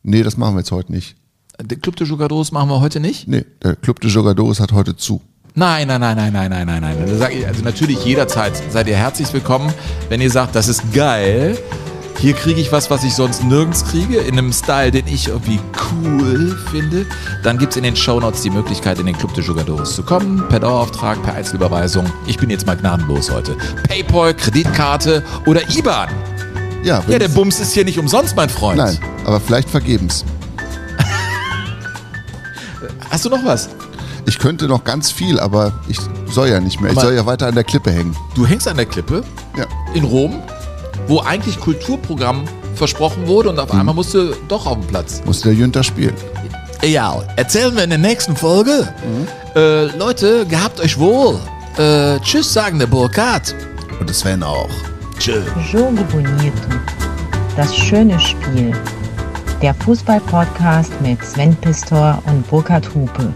Nee, das machen wir jetzt heute nicht. Der Club de Jugadores machen wir heute nicht. Nee, der Club de Jogadores hat heute zu. Nein, nein, nein, nein, nein, nein, nein, nein. Also natürlich jederzeit seid ihr herzlich willkommen, wenn ihr sagt, das ist geil. Hier kriege ich was, was ich sonst nirgends kriege, in einem Style, den ich irgendwie cool finde. Dann gibt es in den Shownotes die Möglichkeit, in den Club de Jugadores zu kommen, per Dauerauftrag, per Einzelüberweisung. Ich bin jetzt mal gnadenlos heute. Paypal, Kreditkarte oder IBAN. Ja, Ja, der Bums ist hier nicht umsonst, mein Freund. Nein, aber vielleicht vergebens. Hast du noch was? Ich könnte noch ganz viel, aber ich soll ja nicht mehr. Ich soll ja weiter an der Klippe hängen. Du hängst an der Klippe Ja. in Rom, wo eigentlich Kulturprogramm versprochen wurde und auf einmal musst du doch auf den Platz. Musste der Jünter spielen. Ja, erzählen wir in der nächsten Folge. Äh, Leute, gehabt euch wohl. Äh, tschüss, sagen der Burkhardt. Und Sven auch. Jogo Bonito. Das schöne Spiel. Der Fußball-Podcast mit Sven Pistor und Burkhard Hupe.